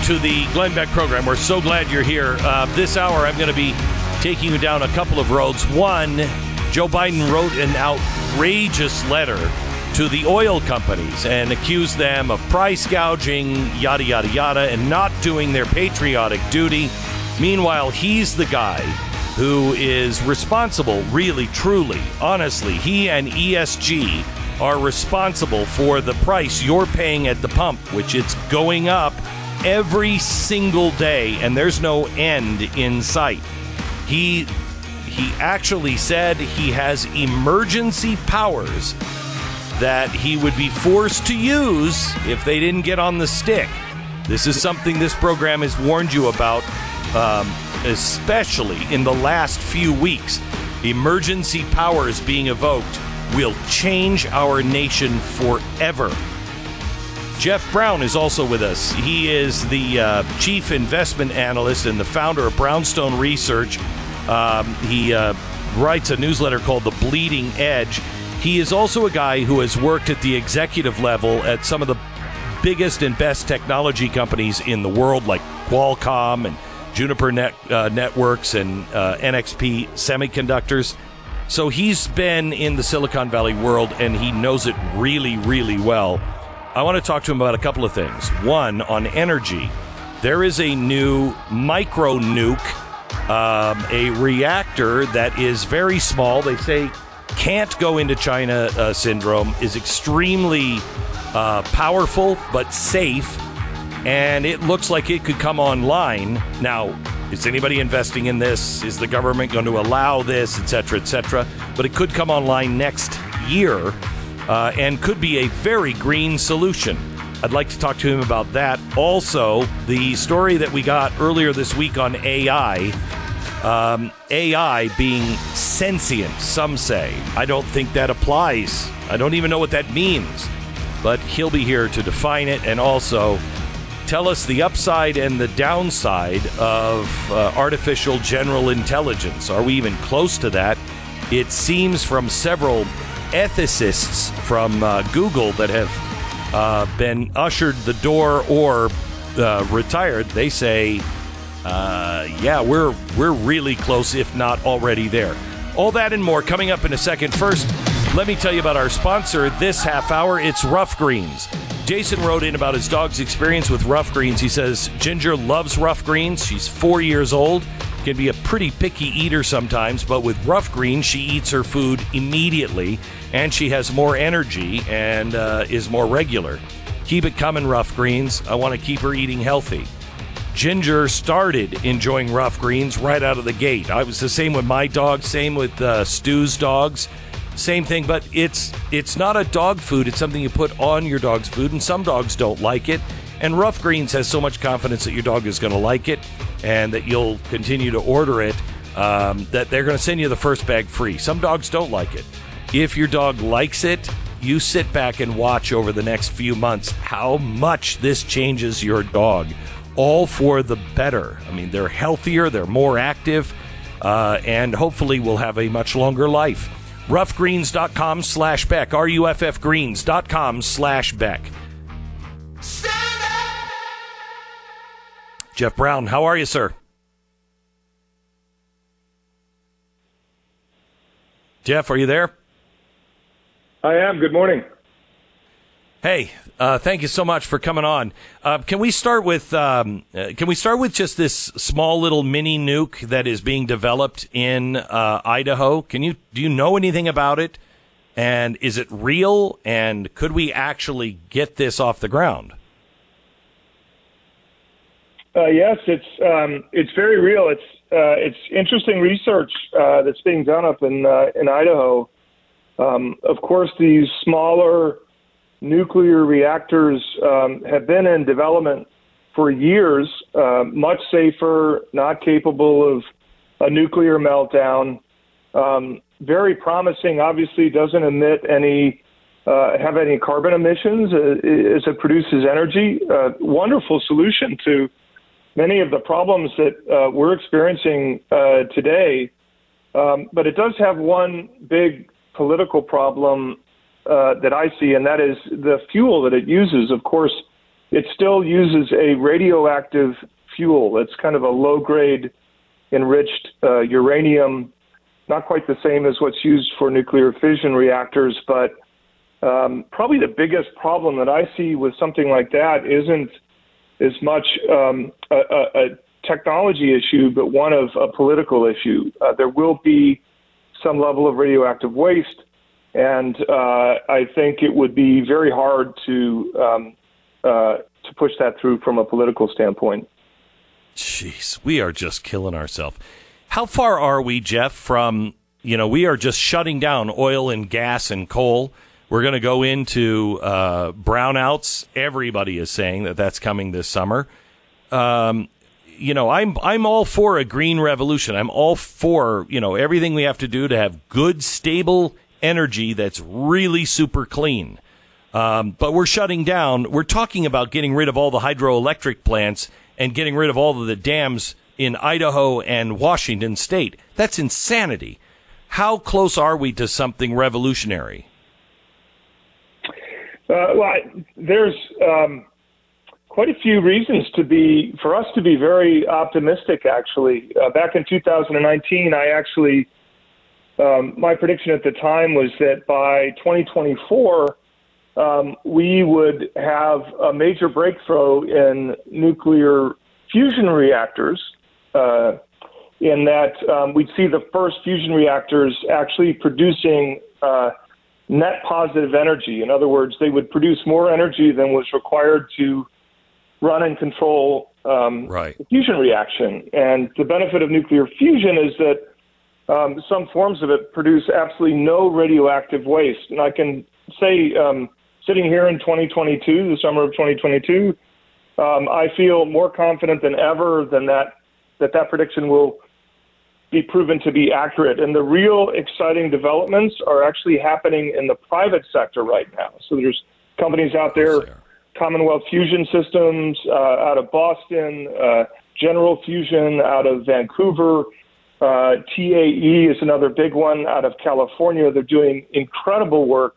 To the Glenn Beck program. We're so glad you're here. Uh, this hour, I'm going to be taking you down a couple of roads. One, Joe Biden wrote an outrageous letter to the oil companies and accused them of price gouging, yada, yada, yada, and not doing their patriotic duty. Meanwhile, he's the guy who is responsible, really, truly, honestly. He and ESG are responsible for the price you're paying at the pump, which it's going up every single day, and there's no end in sight. He he actually said he has emergency powers that he would be forced to use if they didn't get on the stick. This is something this program has warned you about, um, especially in the last few weeks. Emergency powers being evoked will change our nation forever. Jeff Brown is also with us. He is the uh, chief investment analyst and the founder of Brownstone Research. Um, he uh, writes a newsletter called The Bleeding Edge. He is also a guy who has worked at the executive level at some of the biggest and best technology companies in the world, like Qualcomm and Juniper Net, uh, Networks and uh, NXP Semiconductors. So he's been in the Silicon Valley world and he knows it really, really well. I want to talk to him about a couple of things. One, on energy, there is a new micro nuke, um, a reactor that is very small. They say can't go into China uh, syndrome, is extremely uh, powerful but safe, and it looks like it could come online. Now, is anybody investing in this? Is the government going to allow this, et cetera, et cetera? But it could come online next year uh, and could be a very green solution. I'd like to talk to him about that. Also, the story that we got earlier this week on AI. Um, AI being sentient, some say. I don't think that applies. I don't even know what that means. But he'll be here to define it and also tell us the upside and the downside of uh, artificial general intelligence. Are we even close to that? It seems from several ethicists from uh, Google that have uh, been ushered the door or uh, retired, they say, uh, yeah, we're we're really close, if not already there. All that and more coming up in a second. First, let me tell you about our sponsor this half hour. It's Ruff Greens. Jason wrote in about his dog's experience with Ruff Greens. He says Ginger loves Ruff Greens. She's four years old, can be a pretty picky eater sometimes, but with Ruff Greens, she eats her food immediately and she has more energy and uh, is more regular. Keep it coming, Ruff Greens. I want to keep her eating healthy. Ginger started enjoying Ruff Greens right out of the gate. I was the same with my dog, same with uh, Stu's dogs same thing but it's it's not a dog food it's something you put on your dog's food and some dogs don't like it and Ruff Greens has so much confidence that your dog is going to like it and that you'll continue to order it um, that they're going to send you the first bag free. Some dogs don't like it. If your dog likes it you sit back and watch over the next few months how much this changes your dog. All for the better. I mean they're healthier they're more active uh, and hopefully will have a much longer life. Ruffgreens.com slash Beck, R-U-F-F greens.com slash Beck. Jeff Brown, how are you, sir? Jeff, are you there? I am. Good morning. Hey, uh, thank you so much for coming on. Uh, can we start with um, uh, Can we start with just this small little mini nuke that is being developed in uh, Idaho? Can you do you know anything about it? And is it real? And could we actually get this off the ground? Uh, yes, it's um, it's very real. It's uh, it's interesting research that's being done up in in Idaho. Um, of course, these smaller nuclear reactors um, have been in development for years, uh, much safer, not capable of a nuclear meltdown. Um, very promising. Obviously, doesn't emit any, uh, have any carbon emissions uh, as it produces energy. Uh, wonderful solution to many of the problems that uh, we're experiencing uh, today. Um, but it does have one big political problem uh, that I see, and that is the fuel that it uses. Of course, it still uses a radioactive fuel. It's kind of a low grade enriched uh, uranium, not quite the same as what's used for nuclear fission reactors, but um, probably the biggest problem that I see with something like that isn't as much um, a, a, technology issue, but one of a political issue. Uh, there will be some level of radioactive waste, and uh, I think it would be very hard to um, uh, to push that through from a political standpoint. Jeez, we are just killing ourselves. How far are we, Jeff, from, you know, we are just shutting down oil and gas and coal. We're going to go into uh, brownouts. Everybody is saying that that's coming this summer. Um, you know, I'm I'm all for a green revolution. I'm all for you know everything we have to do to have good, stable energy that's really super clean. Um, but we're shutting down. We're talking about getting rid of all the hydroelectric plants and getting rid of all of the dams in Idaho and Washington state. That's insanity. How close are we to something revolutionary? Uh, well, there's um, quite a few reasons to be for us to be very optimistic. Actually, uh, back in 2019, I actually um, my prediction at the time was that by 2024 um, we would have a major breakthrough in nuclear fusion reactors. Uh, in that um, we'd see the first fusion reactors actually producing uh, net positive energy. In other words, they would produce more energy than was required to run and control um, right. the fusion reaction. And the benefit of nuclear fusion is that um, some forms of it produce absolutely no radioactive waste. And I can say um, sitting here in 2022, the summer of 2022, um, I feel more confident than ever than that that that prediction will be proven to be accurate. And the real exciting developments are actually happening in the private sector right now. So there's companies out there, Commonwealth Fusion Systems uh, out of Boston, uh, General Fusion out of Vancouver. Uh, TAE is another big one out of California. They're doing incredible work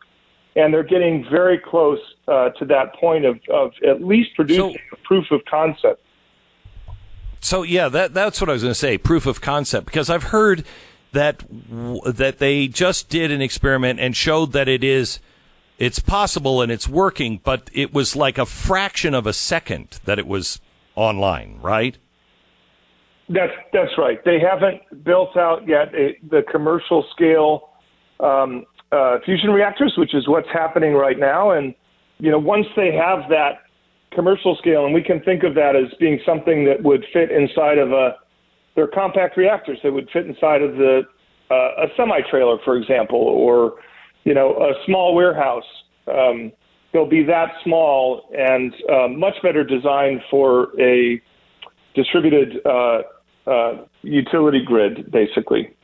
and they're getting very close uh, to that point of, of at least producing so, proof of concept. So yeah, that that's what I was going to say, proof of concept, because I've heard that that they just did an experiment and showed that it is it's possible and it's working, but it was like a fraction of a second that it was online, right? That's that's right. They haven't built out yet a, the commercial scale um, uh, fusion reactors, which is what's happening right now. And you know, once they have that commercial scale, and we can think of that as being something that would fit inside of a they're compact reactors that would fit inside of the uh, a semi trailer, for example, or you know, a small warehouse. Um, they'll be that small and uh, much better designed for a distributed uh, uh, utility grid, basically.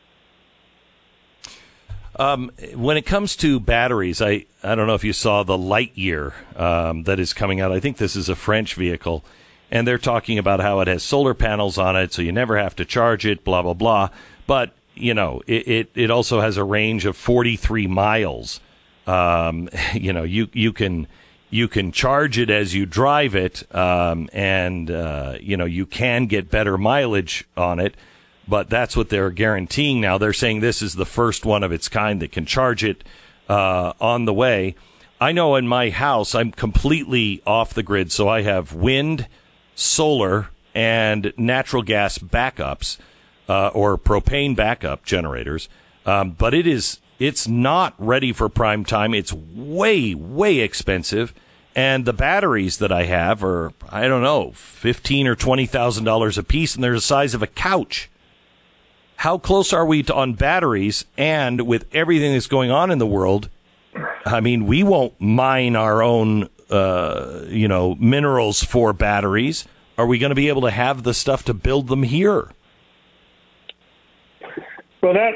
Um, when it comes to batteries, I, I don't know if you saw the Lightyear um, that is coming out. I think this is a French vehicle, and they're talking about how it has solar panels on it, so you never have to charge it, blah, blah, blah. But, you know, it, it, it also has a range of 43 miles. Um, you know, you, you can you can charge it as you drive it, um, and uh, you know you can get better mileage on it but that's what they're guaranteeing now. They're saying this is the first one of its kind that can charge it uh, on the way. I know in my house, I'm completely off the grid, so I have wind, solar, and natural gas backups uh, or propane backup generators. Um, but it is it's not ready for prime time. It's way way expensive, and the batteries that I have are I don't know fifteen or twenty thousand dollars a piece, and they're the size of a couch how close are we to, on batteries? And with everything that's going on in the world, I mean, we won't mine our own, uh, you know, minerals for batteries. Are we going to be able to have the stuff to build them here? Well, that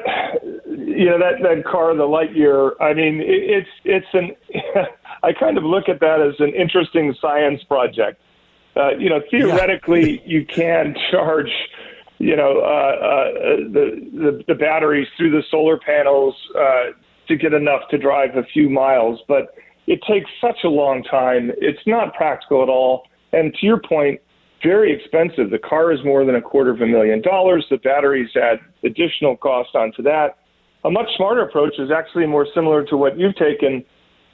you know that that car, the Lightyear. I mean, it, it's it's an. I kind of look at that as an interesting science project. Uh, you know, theoretically, you can charge, you know, uh, uh, the, the the batteries through the solar panels uh, to get enough to drive a few miles, but it takes such a long time. It's not practical at all. And to your point, very expensive. The car is more than a quarter of a million dollars. The batteries add additional cost onto that. A much smarter approach is actually more similar to what you've taken.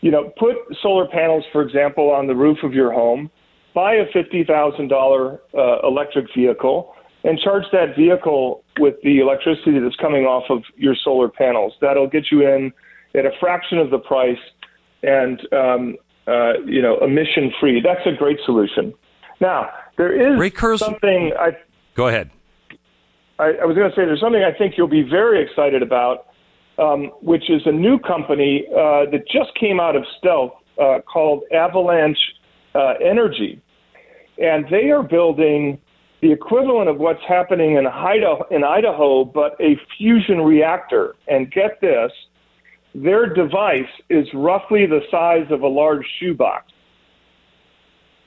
You know, put solar panels, for example, on the roof of your home, buy a $50,000 uh, electric vehicle, and charge that vehicle with the electricity that's coming off of your solar panels. That'll get you in at a fraction of the price and, um, uh, you know, emission free. That's a great solution. Now, there is something I. Go ahead. I, I was going to say there's something I think you'll be very excited about, um, which is a new company uh, that just came out of stealth uh, called Avalanche uh, Energy, and they are building the equivalent of what's happening in Idaho, in Idaho, but a fusion reactor. And get this, their device is roughly the size of a large shoebox.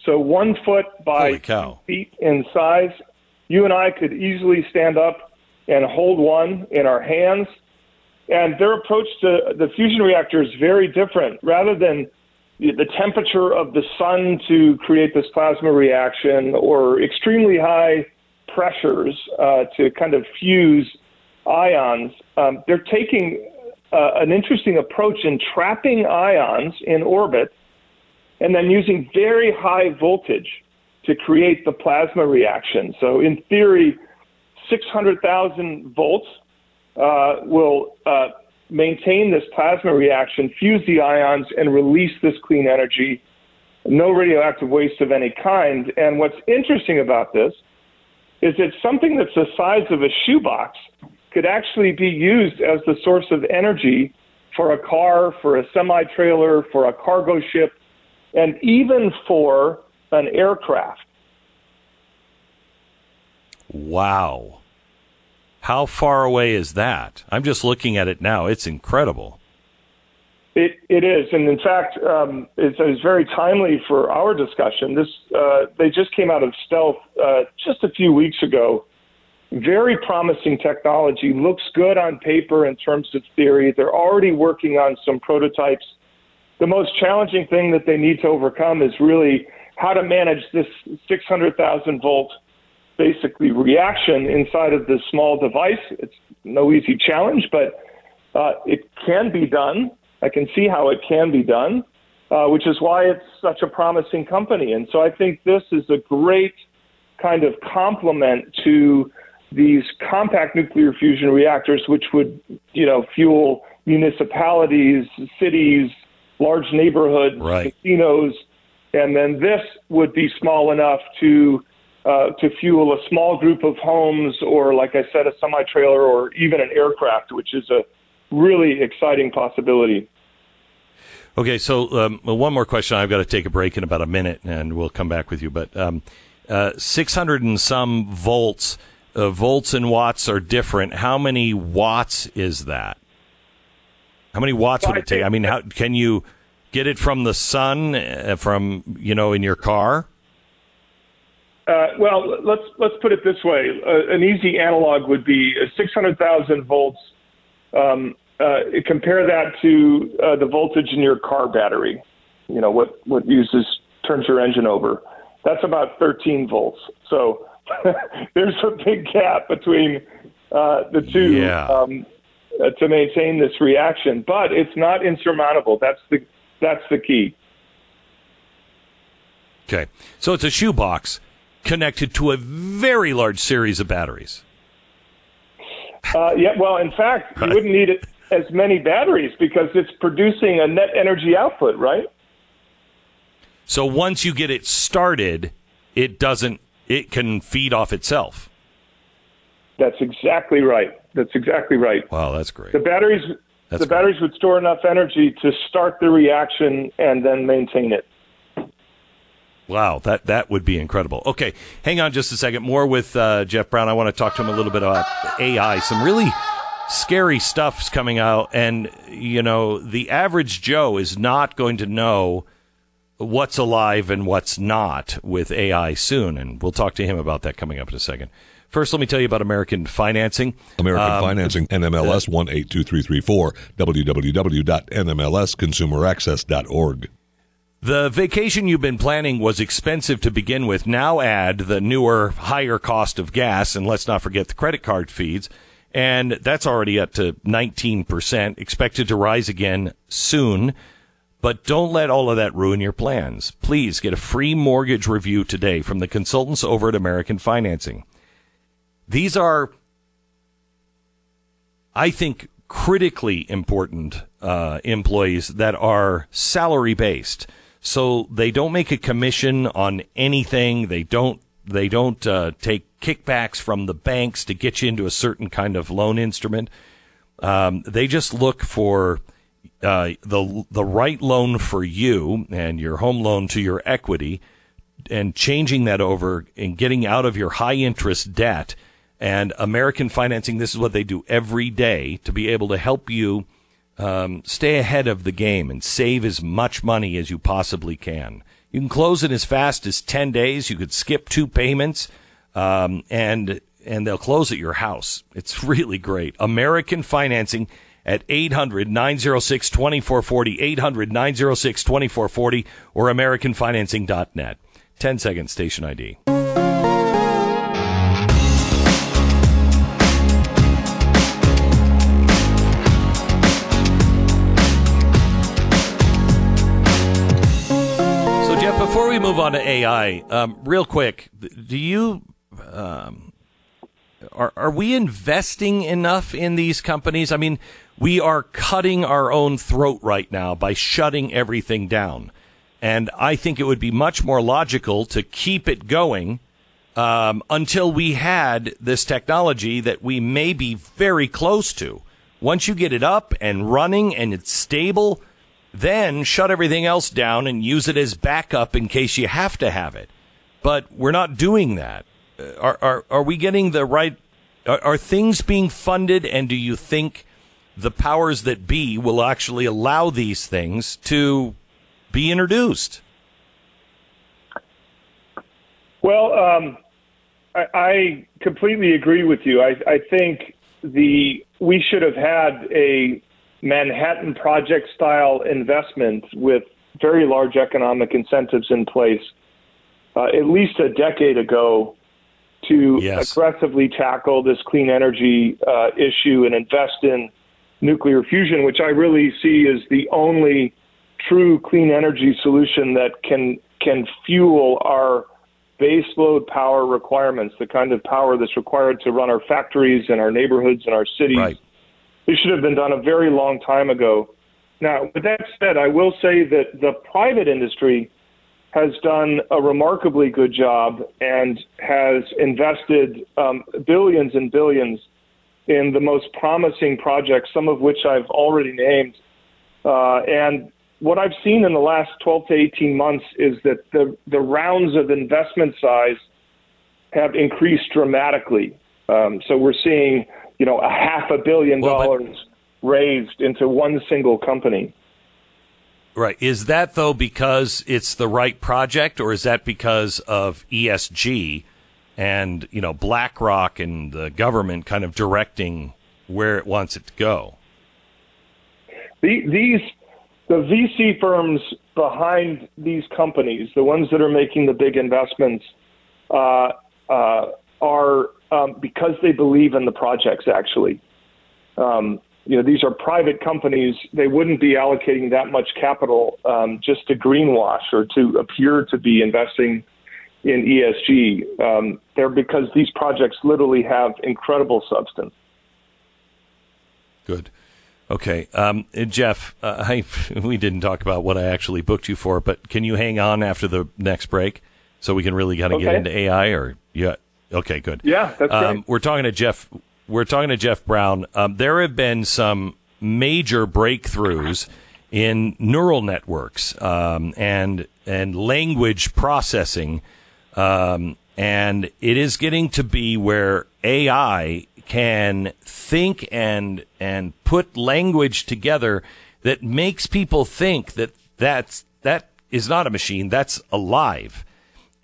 So one foot by feet in size. You and I could easily stand up and hold one in our hands. And their approach to the fusion reactor is very different. Rather than the temperature of the sun to create this plasma reaction or extremely high pressures uh, to kind of fuse ions, um, they're taking uh, an interesting approach in trapping ions in orbit and then using very high voltage to create the plasma reaction. So, in theory, 600,000 volts uh, will uh, maintain this plasma reaction, fuse the ions, and release this clean energy. No radioactive waste of any kind. And what's interesting about this is that something that's the size of a shoebox could actually be used as the source of energy for a car, for a semi trailer, for a cargo ship, and even for an aircraft. Wow. How far away is that? I'm just looking at it now. It's incredible. It, it is, and in fact, um, it's, it's, very timely for our discussion. This uh, they just came out of stealth uh, just a few weeks ago. Very promising technology. Looks good on paper in terms of theory. They're already working on some prototypes the most challenging thing that they need to overcome is really how to manage this 600,000 volt basically reaction inside of this small device. It's no easy challenge, but uh, it can be done. I can see how it can be done, uh, which is why it's such a promising company. And so I think this is a great kind of complement to these compact nuclear fusion reactors, which would, you know, fuel municipalities, cities, large neighborhoods, right. casinos, and then this would be small enough to uh, to fuel a small group of homes, or like I said, a semi trailer, or even an aircraft, which is a really exciting possibility. Okay, so um, one more question. I've got to take a break in about a minute, and we'll come back with you. But um, uh, 600 and some volts, uh, volts and watts are different. How many watts is that? How many watts would it take? I mean, how can you get it from the sun, uh, from you know, in your car? Uh, well, let's let's put it this way. Uh, an easy analog would be 600,000 volts. Um, uh, compare that to uh, the voltage in your car battery. You know what what uses turns your engine over. That's about 13 volts. So there's a big gap between uh, the two. Yeah. Um, uh, to maintain this reaction, but it's not insurmountable. That's the that's the key. Okay, so it's a shoebox connected to a very large series of batteries. Uh, yeah, well, in fact, you wouldn't need it as many batteries because it's producing a net energy output, right? So once you get it started, it doesn't. It can feed off itself. That's exactly right. That's exactly right. Wow, that's great. The batteries That's the batteries would store enough energy to start the reaction and then maintain it. Wow, that that would be incredible. Okay, hang on just a second. More with uh, Jeff Brown. I want to talk to him a little bit about AI. Some really scary stuff's coming out, and you know, the average Joe is not going to know what's alive and what's not with AI soon, and we'll talk to him about that coming up in a second. First, let me tell you about American Financing. American Um, Financing, NMLS 182334, www.nmlsconsumeraccess.org. The vacation you've been planning was expensive to begin with. Now add the newer, higher cost of gas, and let's not forget the credit card fees. And that's already up to 19%, expected to rise again soon. But don't let all of that ruin your plans. Please get a free mortgage review today from the consultants over at American Financing. These are, I think, critically important uh, employees that are salary based. So they don't make a commission on anything. They don't. They don't uh, take kickbacks from the banks to get you into a certain kind of loan instrument. Um, they just look for uh, the the right loan for you and your home loan to your equity, and changing that over and getting out of your high interest debt. And American Financing, this is what they do every day to be able to help you um, stay ahead of the game and save as much money as you possibly can. You can close in as fast as 10 days. You could skip two payments, um, and, and they'll close at your house. It's really great. American Financing at 800 906 2440, 800 906 2440, or AmericanFinancing.net. 10 second station ID. AI, um, real quick, do you um, are are we investing enough in these companies? I mean, we are cutting our own throat right now by shutting everything down, and I think it would be much more logical to keep it going um, until we had this technology that we may be very close to. Once you get it up and running and it's stable, then shut everything else down and use it as backup in case you have to have it. But we're not doing that. Uh, Are are are we getting the right? Are, are things being funded? And do you think the powers that be will actually allow these things to be introduced? Well, um, I, I completely agree with you. I, I think the we should have had a Manhattan Project style investment with very large economic incentives in place uh, at least a decade ago to Yes. aggressively tackle this clean energy uh, issue and invest in nuclear fusion, which I really see as the only true clean energy solution that can can fuel our baseload power requirements, the kind of power that's required to run our factories and our neighborhoods and our cities. Right. This should have been done a very long time ago. Now, with that said, I will say that the private industry has done a remarkably good job and has invested um, billions and billions in the most promising projects, some of which I've already named. Uh, and what I've seen in the last 12 to 18 months is that the, the rounds of investment size have increased dramatically. Um, so we're seeing, you know, a half a billion dollars raised into one single company. Right. Is that though because it's the right project, or is that because of ESG and you know BlackRock and the government kind of directing where it wants it to go? The, these the VC firms behind these companies, the ones that are making the big investments, uh, uh, are um, because they believe in the projects. Actually, um, you know, these are private companies. They wouldn't be allocating that much capital um, just to greenwash or to appear to be investing in ESG. Um, they're because these projects literally have incredible substance. Good. Okay, um, Jeff, uh, I, we didn't talk about what I actually booked you for, but can you hang on after the next break so we can really kind of get into AI? Or yeah, okay, good. Yeah, that's um, great. We're talking to Jeff. We're talking to Jeff Brown. Um, there have been some major breakthroughs in neural networks um, and and language processing, um, and it is getting to be where AI can think and and put language together that makes people think that that's that is not a machine. That's alive.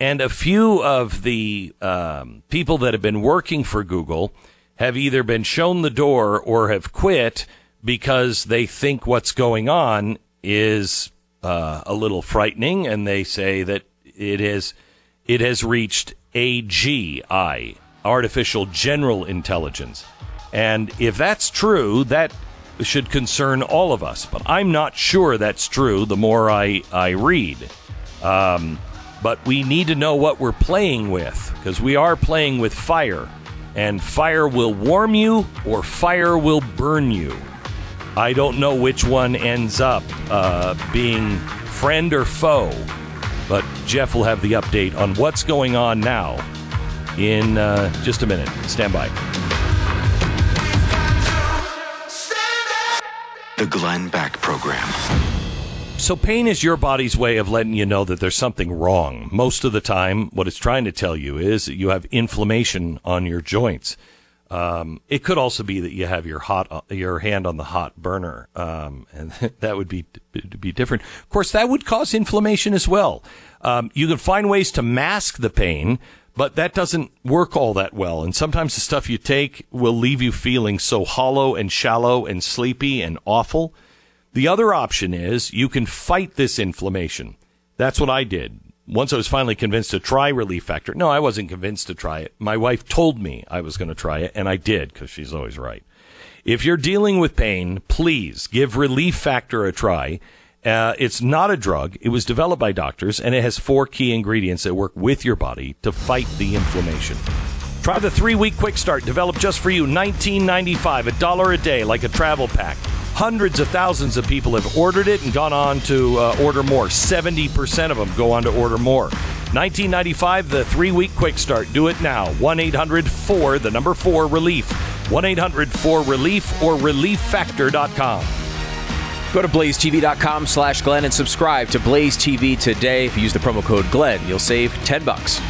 And a few of the um, people that have been working for Google have either been shown the door or have quit because they think what's going on is uh, a little frightening, and they say that it is it has reached AGI, artificial general intelligence. And if that's true, that should concern all of us. But I'm not sure that's true the more I, I read. Um, but we need to know what we're playing with because we are playing with fire. And fire will warm you or fire will burn you. I don't know which one ends up uh, being friend or foe, but Jeff will have the update on what's going on now in uh, just a minute. Stand by. The Glenn Beck Program. So, pain is your body's way of letting you know that there's something wrong. Most of the time, what it's trying to tell you is that you have inflammation on your joints. Um, it could also be that you have your hot uh, your hand on the hot burner, um, and that would be be different. Of course, that would cause inflammation as well. Um, you can find ways to mask the pain, but that doesn't work all that well. And sometimes the stuff you take will leave you feeling so hollow and shallow and sleepy and awful. The other option is you can fight this inflammation. That's what I did. Once I was finally convinced to try Relief Factor. No, I wasn't convinced to try it. My wife told me I was going to try it, and I did because she's always right. If you're dealing with pain, please give Relief Factor a try. Uh, it's not a drug. It was developed by doctors, and it has four key ingredients that work with your body to fight the inflammation. Try the three-week quick start developed just for you, $19.95, a dollar a day, like a travel pack. Hundreds of thousands of people have ordered it and gone on to uh, order more. 70% of them go on to order more. 1995, the three week quick start. Do it now. 1 800 4, the number 4 relief. 1 800 4 relief or relieffactor.com. Go to blazetv.com slash Glenn and subscribe to Blaze TV today. If you use the promo code Glenn, you'll save 10 bucks.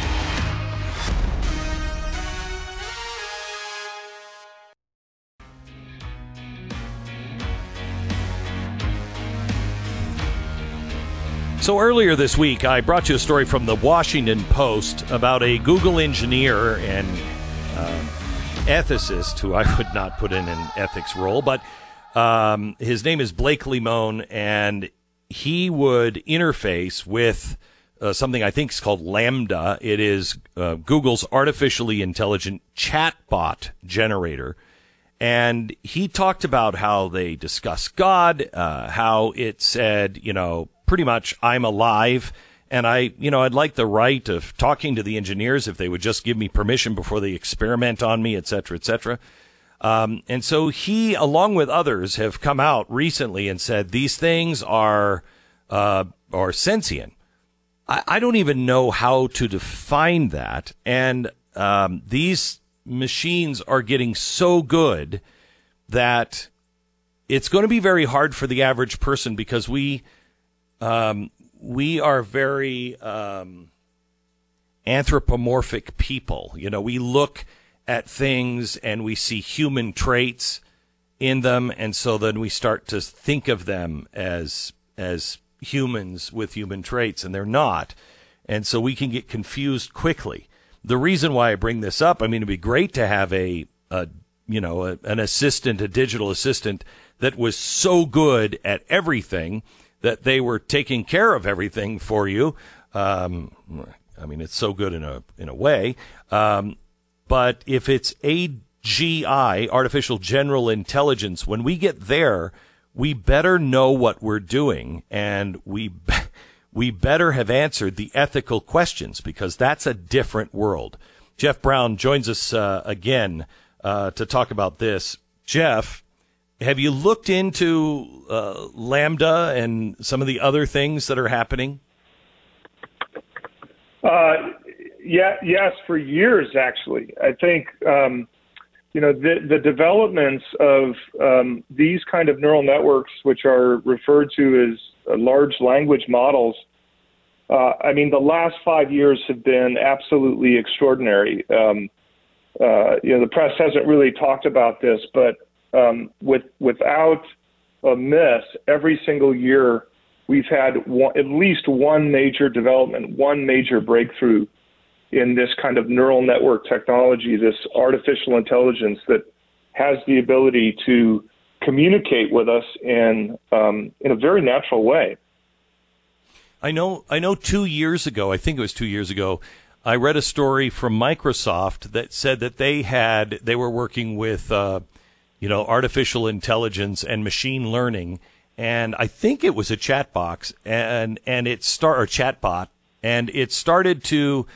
So earlier this week, I brought you a story from the Washington Post about a Google engineer and uh, ethicist who I would not put in an ethics role, but um, his name is Blake Lemoine, and he would interface with uh, something I think is called LaMDA. It is uh, Google's artificially intelligent chatbot generator. And he talked about how they discuss God, uh, how it said, you know, pretty much I'm alive. And I, you know, I'd like the right of talking to the engineers if they would just give me permission before they experiment on me, et cetera, et cetera. Um, and so he, along with others, have come out recently and said these things are uh, are sentient. I, I, don't even know how to define that. And um, these machines are getting so good that it's going to be very hard for the average person because we um, we are very um, anthropomorphic people. You know, we look at things and we see human traits in them, and so then we start to think of them as as humans with human traits, and they're not. And so we can get confused quickly. The reason why I bring this up, I mean, it'd be great to have a, a you know, a, an assistant, a digital assistant that was so good at everything that they were taking care of everything for you. Um, I mean, it's so good in a in a way. Um, but if it's AGI, artificial general intelligence, when we get there, we better know what we're doing, and we we better have answered the ethical questions because that's a different world. Jeff Brown joins us uh, again uh, to talk about this. Jeff, have you looked into uh, LaMDA and some of the other things that are happening? Uh, yeah, yes, for years actually. I think um, you know the the developments of um, these kind of neural networks, which are referred to as uh, large language models. Uh, I mean, the last five years have been absolutely extraordinary. Um, uh, you know, the press hasn't really talked about this, but um, with without a miss, every single year we've had one, at least one major development, one major breakthrough in this kind of neural network technology, this artificial intelligence that has the ability to communicate with us in um, in a very natural way. I know. I know. Two years ago, I think it was two years ago, I read a story from Microsoft that said that they had they were working with, uh, you know, artificial intelligence and machine learning, and I think it was a chat box and and it start or chat bot, and it started to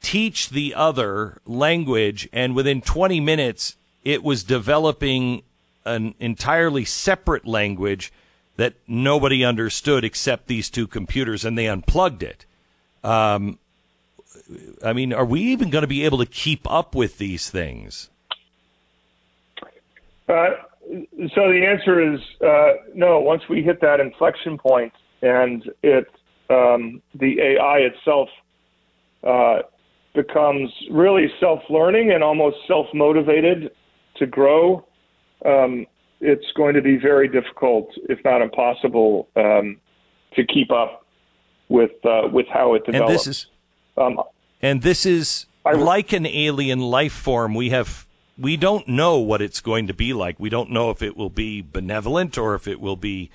teach the other language, and within 20 minutes, it was developing an entirely separate language that nobody understood except these two computers, and they unplugged it. Um, I mean, are we even going to be able to keep up with these things? Uh, so the answer is uh, no. Once we hit that inflection point, and it um, the AI itself uh, becomes really self-learning and almost self-motivated to grow, um, it's going to be very difficult, if not impossible, um, to keep up with uh, with how it develops. And this is, um, and this is like an alien life form. We have we don't know what it's going to be like. We don't know if it will be benevolent or if it will be,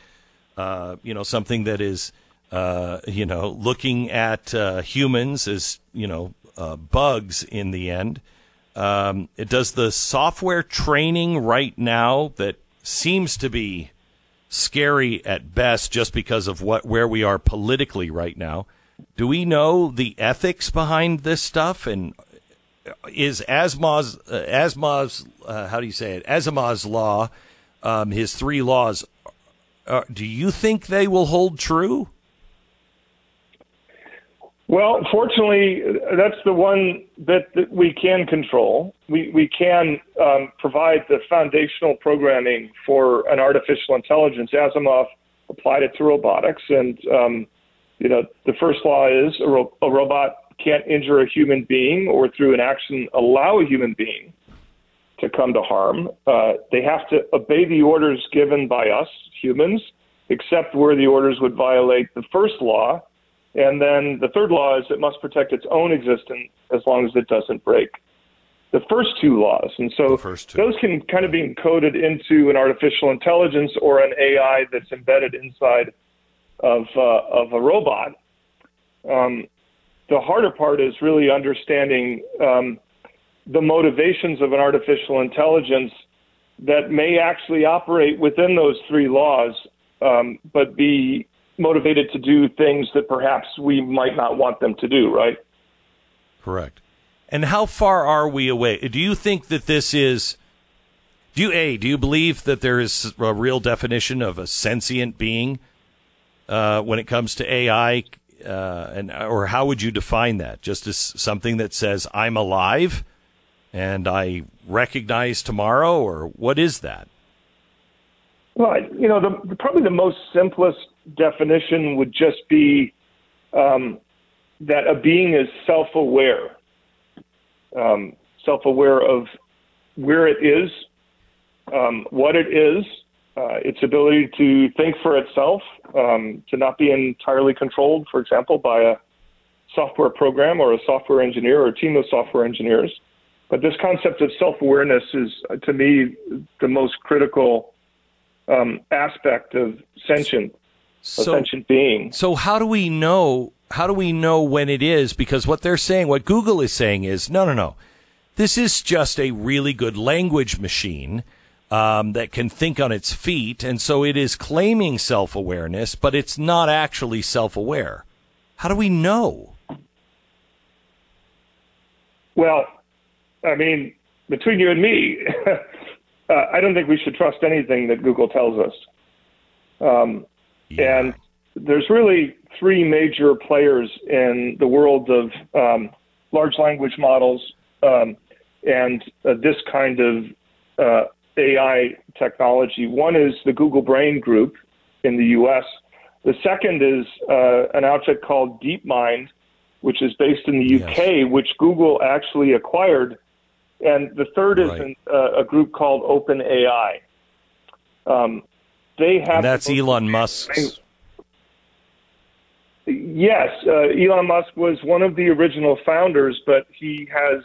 uh, you know, something that is, uh, you know, looking at uh, humans as you know uh, bugs in the end. Um, it does the software training right now that seems to be scary at best just because of what where we are politically right now. Do we know the ethics behind this stuff and is Asimov's uh, Asimov's uh, how do you say it Asimov's law um, his three laws uh, do you think they will hold true? Well, fortunately, that's the one bit that we can control. We, we can um, provide the foundational programming for an artificial intelligence. Asimov applied it to robotics, and um, you know the first law is a, ro- a robot can't injure a human being or through an action allow a human being to come to harm. Uh, they have to obey the orders given by us humans, except where the orders would violate the first law and then the third law is it must protect its own existence as long as it doesn't break the first two laws. And so those can kind of be encoded into an artificial intelligence or an AI that's embedded inside of, uh, of a robot. Um, the harder part is really understanding um, the motivations of an artificial intelligence that may actually operate within those three laws, um, but be motivated to do things that perhaps we might not want them to do, right? Correct. And how far are we away? Do you think that this is do you a do you believe that there is a real definition of a sentient being uh, when it comes to AI, uh, and or how would you define that? Just as something that says I'm alive and I recognize tomorrow, or what is that? Well, you know, the, probably the most simplest definition would just be um, that a being is self-aware, um, self-aware of where it is, um, what it is, uh, its ability to think for itself, um, to not be entirely controlled, for example, by a software program or a software engineer or a team of software engineers. But this concept of self-awareness is, uh, to me, the most critical um, aspect of sentient so, sentient being. So how do we know? How do we know when it is? Because what they're saying, what Google is saying, is no, no, no. This is just a really good language machine um, that can think on its feet, and so it is claiming self awareness, but it's not actually self aware. How do we know? Well, I mean, between you and me, uh, I don't think we should trust anything that Google tells us. Um, yeah. And there's really three major players in the world of um, large language models um, and uh, this kind of uh, AI technology. One is the Google Brain Group in the US. The second is uh, an outfit called DeepMind, which is based in the UK, yes. which Google actually acquired. And the third right. is an, uh, a group called OpenAI. Um, they have. And that's Elon Musk's. Yes, uh, Elon Musk was one of the original founders, but he has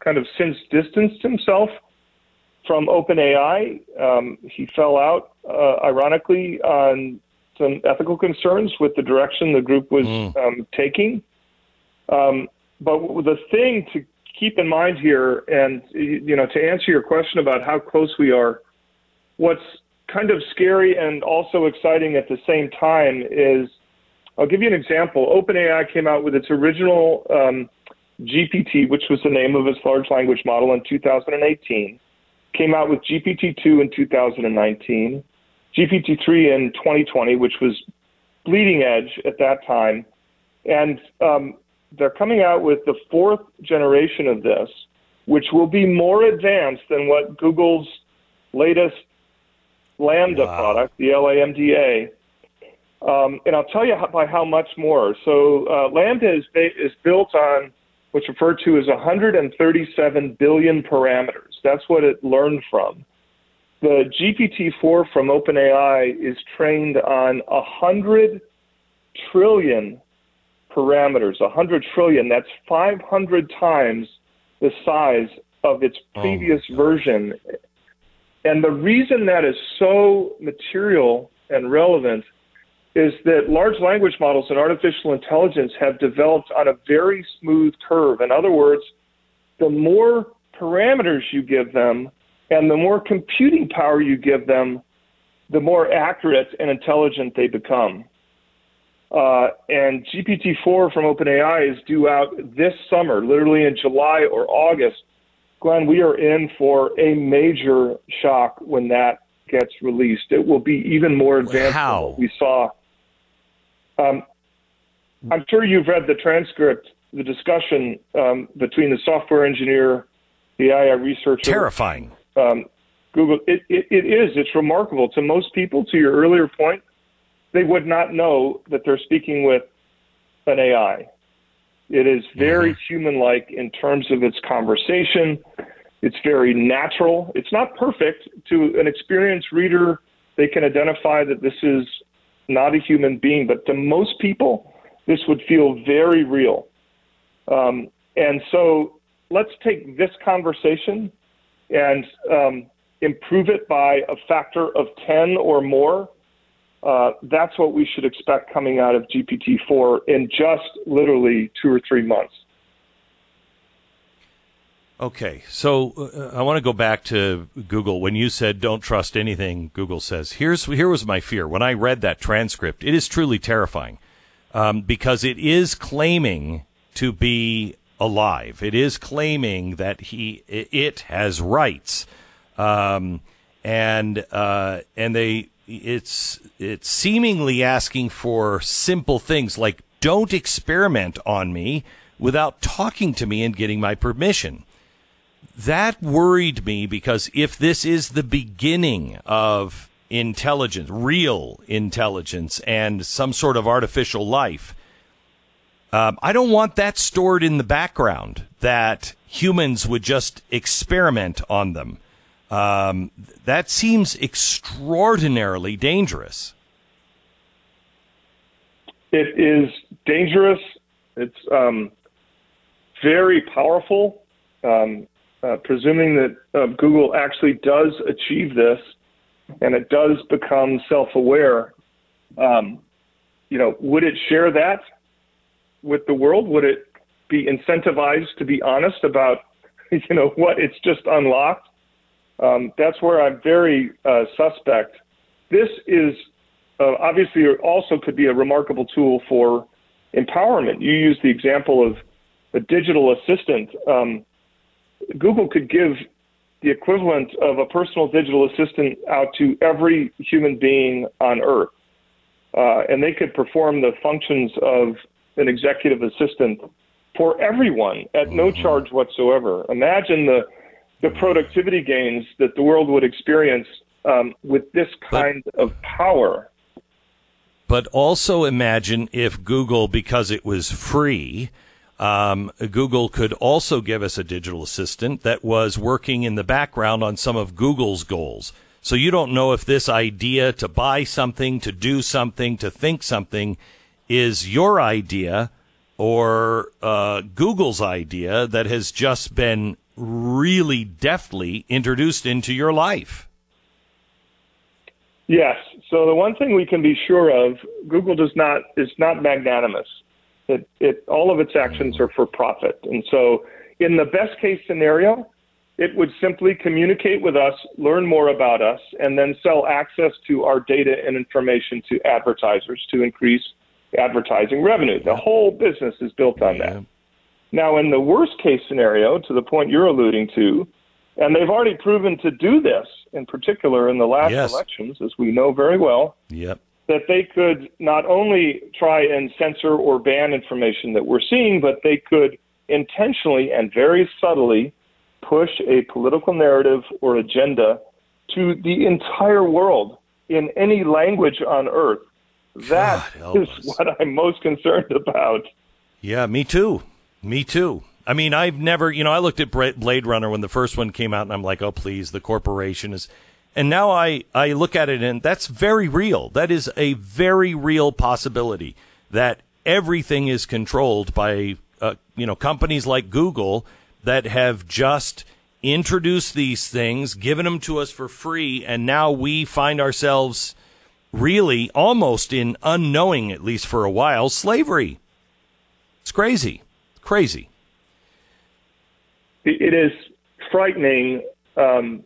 kind of since distanced himself from OpenAI. Um, he fell out, uh, ironically, on some ethical concerns with the direction the group was Mm. um, taking. Um, but the thing to keep in mind here, and you know, to answer your question about how close we are, what's kind of scary and also exciting at the same time is, I'll give you an example. OpenAI came out with its original um, GPT, which was the name of its large language model, in 2018. Came out with GPT-2 in 2019, GPT-3 in 2020, which was bleeding edge at that time, and um, they're coming out with the fourth generation of this, which will be more advanced than what Google's latest LaMDA product, the LAMDA. Um, and I'll tell you how, by how much more. So uh, LaMDA is, ba- is built on what's referred to as 137 billion parameters. That's what it learned from. The GPT-4 from OpenAI is trained on 100 trillion parameters. 100 trillion. That's 500 times the size of its oh previous version. And the reason that is so material and relevant is that large language models and artificial intelligence have developed on a very smooth curve. In other words, the more parameters you give them and the more computing power you give them, the more accurate and intelligent they become. Uh, and GPT-4 from OpenAI is due out this summer, literally in July or August. Glenn, we are in for a major shock when that gets released. It will be even more advanced than what we saw. Um, I'm sure you've read the transcript, the discussion um, between the software engineer, the AI researcher. Terrifying. Um, Google. It, it, it is. It's remarkable to most people. To your earlier point, they would not know that they're speaking with an AI. It is very human-like in terms of its conversation. It's very natural. It's not perfect. To an experienced reader, they can identify that this is not a human being, but to most people, this would feel very real. Um, and so let's take this conversation and um, improve it by a factor of 10 or more. Uh, that's what we should expect coming out of GPT 4 in just literally two or three months. Okay, so uh, I want to go back to Google. When you said don't trust anything Google says, here's here was my fear when I read that transcript. It is truly terrifying um, because it is claiming to be alive. It is claiming that he it has rights, um, and uh, and they it's it's seemingly asking for simple things like don't experiment on me without talking to me and getting my permission that worried me because if this is the beginning of intelligence, real intelligence, and some sort of artificial life, um, I don't want that stored in the background that humans would just experiment on them. Um, that seems extraordinarily dangerous. It is dangerous. It's um, very powerful. Um, uh, presuming that uh, Google actually does achieve this and it does become self-aware, um, you know, would it share that with the world? Would it be incentivized to be honest about, you know, what it's just unlocked? Um, that's where I'm very uh, suspect. This is uh, obviously also could be a remarkable tool for empowerment. You used the example of a digital assistant. Um, Google could give the equivalent of a personal digital assistant out to every human being on Earth. Uh, and they could perform the functions of an executive assistant for everyone at no charge whatsoever. Imagine the, the productivity gains that the world would experience um, with this kind of power. But also imagine if Google, because it was free, um, Google could also give us a digital assistant that was working in the background on some of Google's goals. So you don't know if this idea to buy something, to do something, to think something is your idea or uh, Google's idea that has just been really deftly introduced into your life. Yes. So the one thing we can be sure of, Google does not is not magnanimous. It, it all of its actions are for profit, and so in the best case scenario, it would simply communicate with us, learn more about us, and then sell access to our data and information to advertisers to increase advertising revenue. The whole business is built on that. Now, in the worst case scenario, to the point you're alluding to, and they've already proven to do this, in particular in the last Yes. elections, as we know very well, Yep. that they could not only try and censor or ban information that we're seeing, but they could intentionally and very subtly push a political narrative or agenda to the entire world in any language on earth. That help is what I'm most concerned about. Yeah, me too. Me too. I mean, I've never, you know, I looked at Blade Runner when the first one came out, and I'm like, oh, please, the corporation is. And now I, I look at it, and that's very real. That is a very real possibility that everything is controlled by, uh, you know, companies like Google that have just introduced these things, given them to us for free, and now we find ourselves really almost in unknowing, at least for a while, slavery. It's crazy. Crazy. It is frightening um,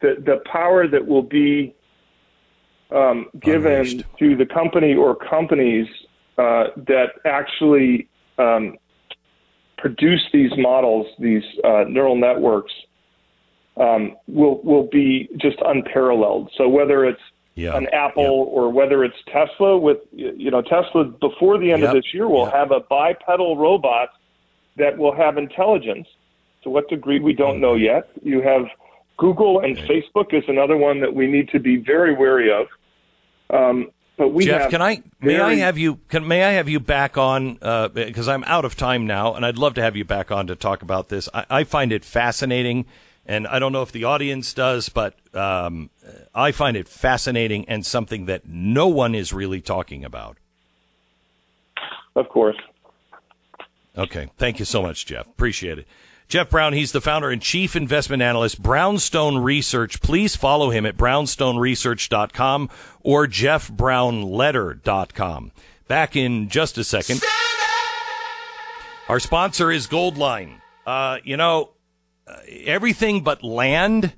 the the power that will be um, given to the company or companies uh, that actually um, produce these models, these uh, neural networks, um, will will be just unparalleled. So whether it's Yeah. an Apple or whether it's Tesla, with you know Tesla before the end Yep. of this year will have a bipedal robot that will have intelligence. To what degree we don't know yet. You have Google and Facebook is another one that we need to be very wary of. Um, but we Jeff, can I may I have you can may I have you back on uh, because I'm out of time now, and I'd love to have you back on to talk about this. I, I find it fascinating, and I don't know if the audience does, but um, I find it fascinating and something that no one is really talking about. Of course. Okay. Thank you so much, Jeff. Appreciate it. Jeff Brown, he's the founder and chief investment analyst, Brownstone Research. Please follow him at brownstoneresearch.com or jeffbrownletter.com. Back in just a second. Our sponsor is Goldline. Uh, you know, uh, everything but land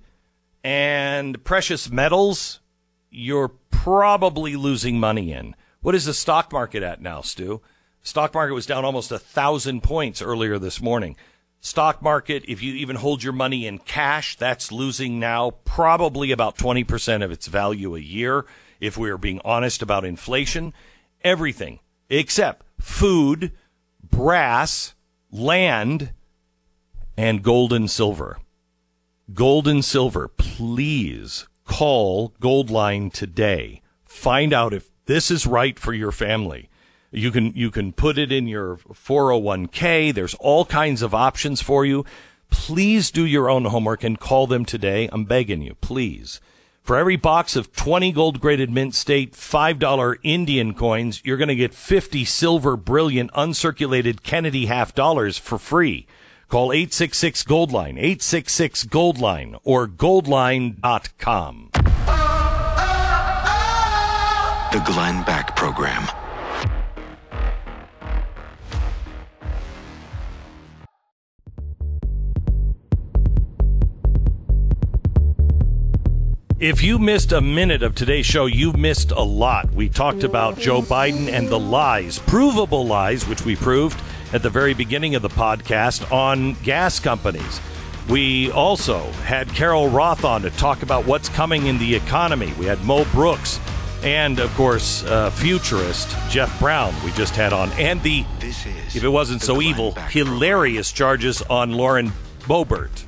and precious metals, you're probably losing money in. What is the stock market at now, Stu? Stock market was down almost a thousand points earlier this morning. Stock market, if you even hold your money in cash, that's losing now probably about 20% of its value a year, if we are being honest about inflation. Everything except food, brass, land, and gold and silver. Gold and silver, please call Goldline today. Find out if this is right for your family. You can you can put it in your 401k. There's all kinds of options for you. Please do your own homework and call them today. I'm begging you, please. For every box of 20 gold graded mint state $5 Indian coins, you're going to get 50 silver brilliant uncirculated Kennedy half dollars for free. Call 866 Goldline, 866 Goldline, or goldline.com. The Glenn Beck Program. If you missed a minute of today's show, you've missed a lot. We talked about Joe Biden and the lies, provable lies, which we proved at the very beginning of the podcast on gas companies. We also had Carol Roth on to talk about what's coming in the economy. We had Mo Brooks and, of course, uh, futurist Jeff Brown, we just had on. And the, if it wasn't so evil, hilarious charges on Lauren Boebert.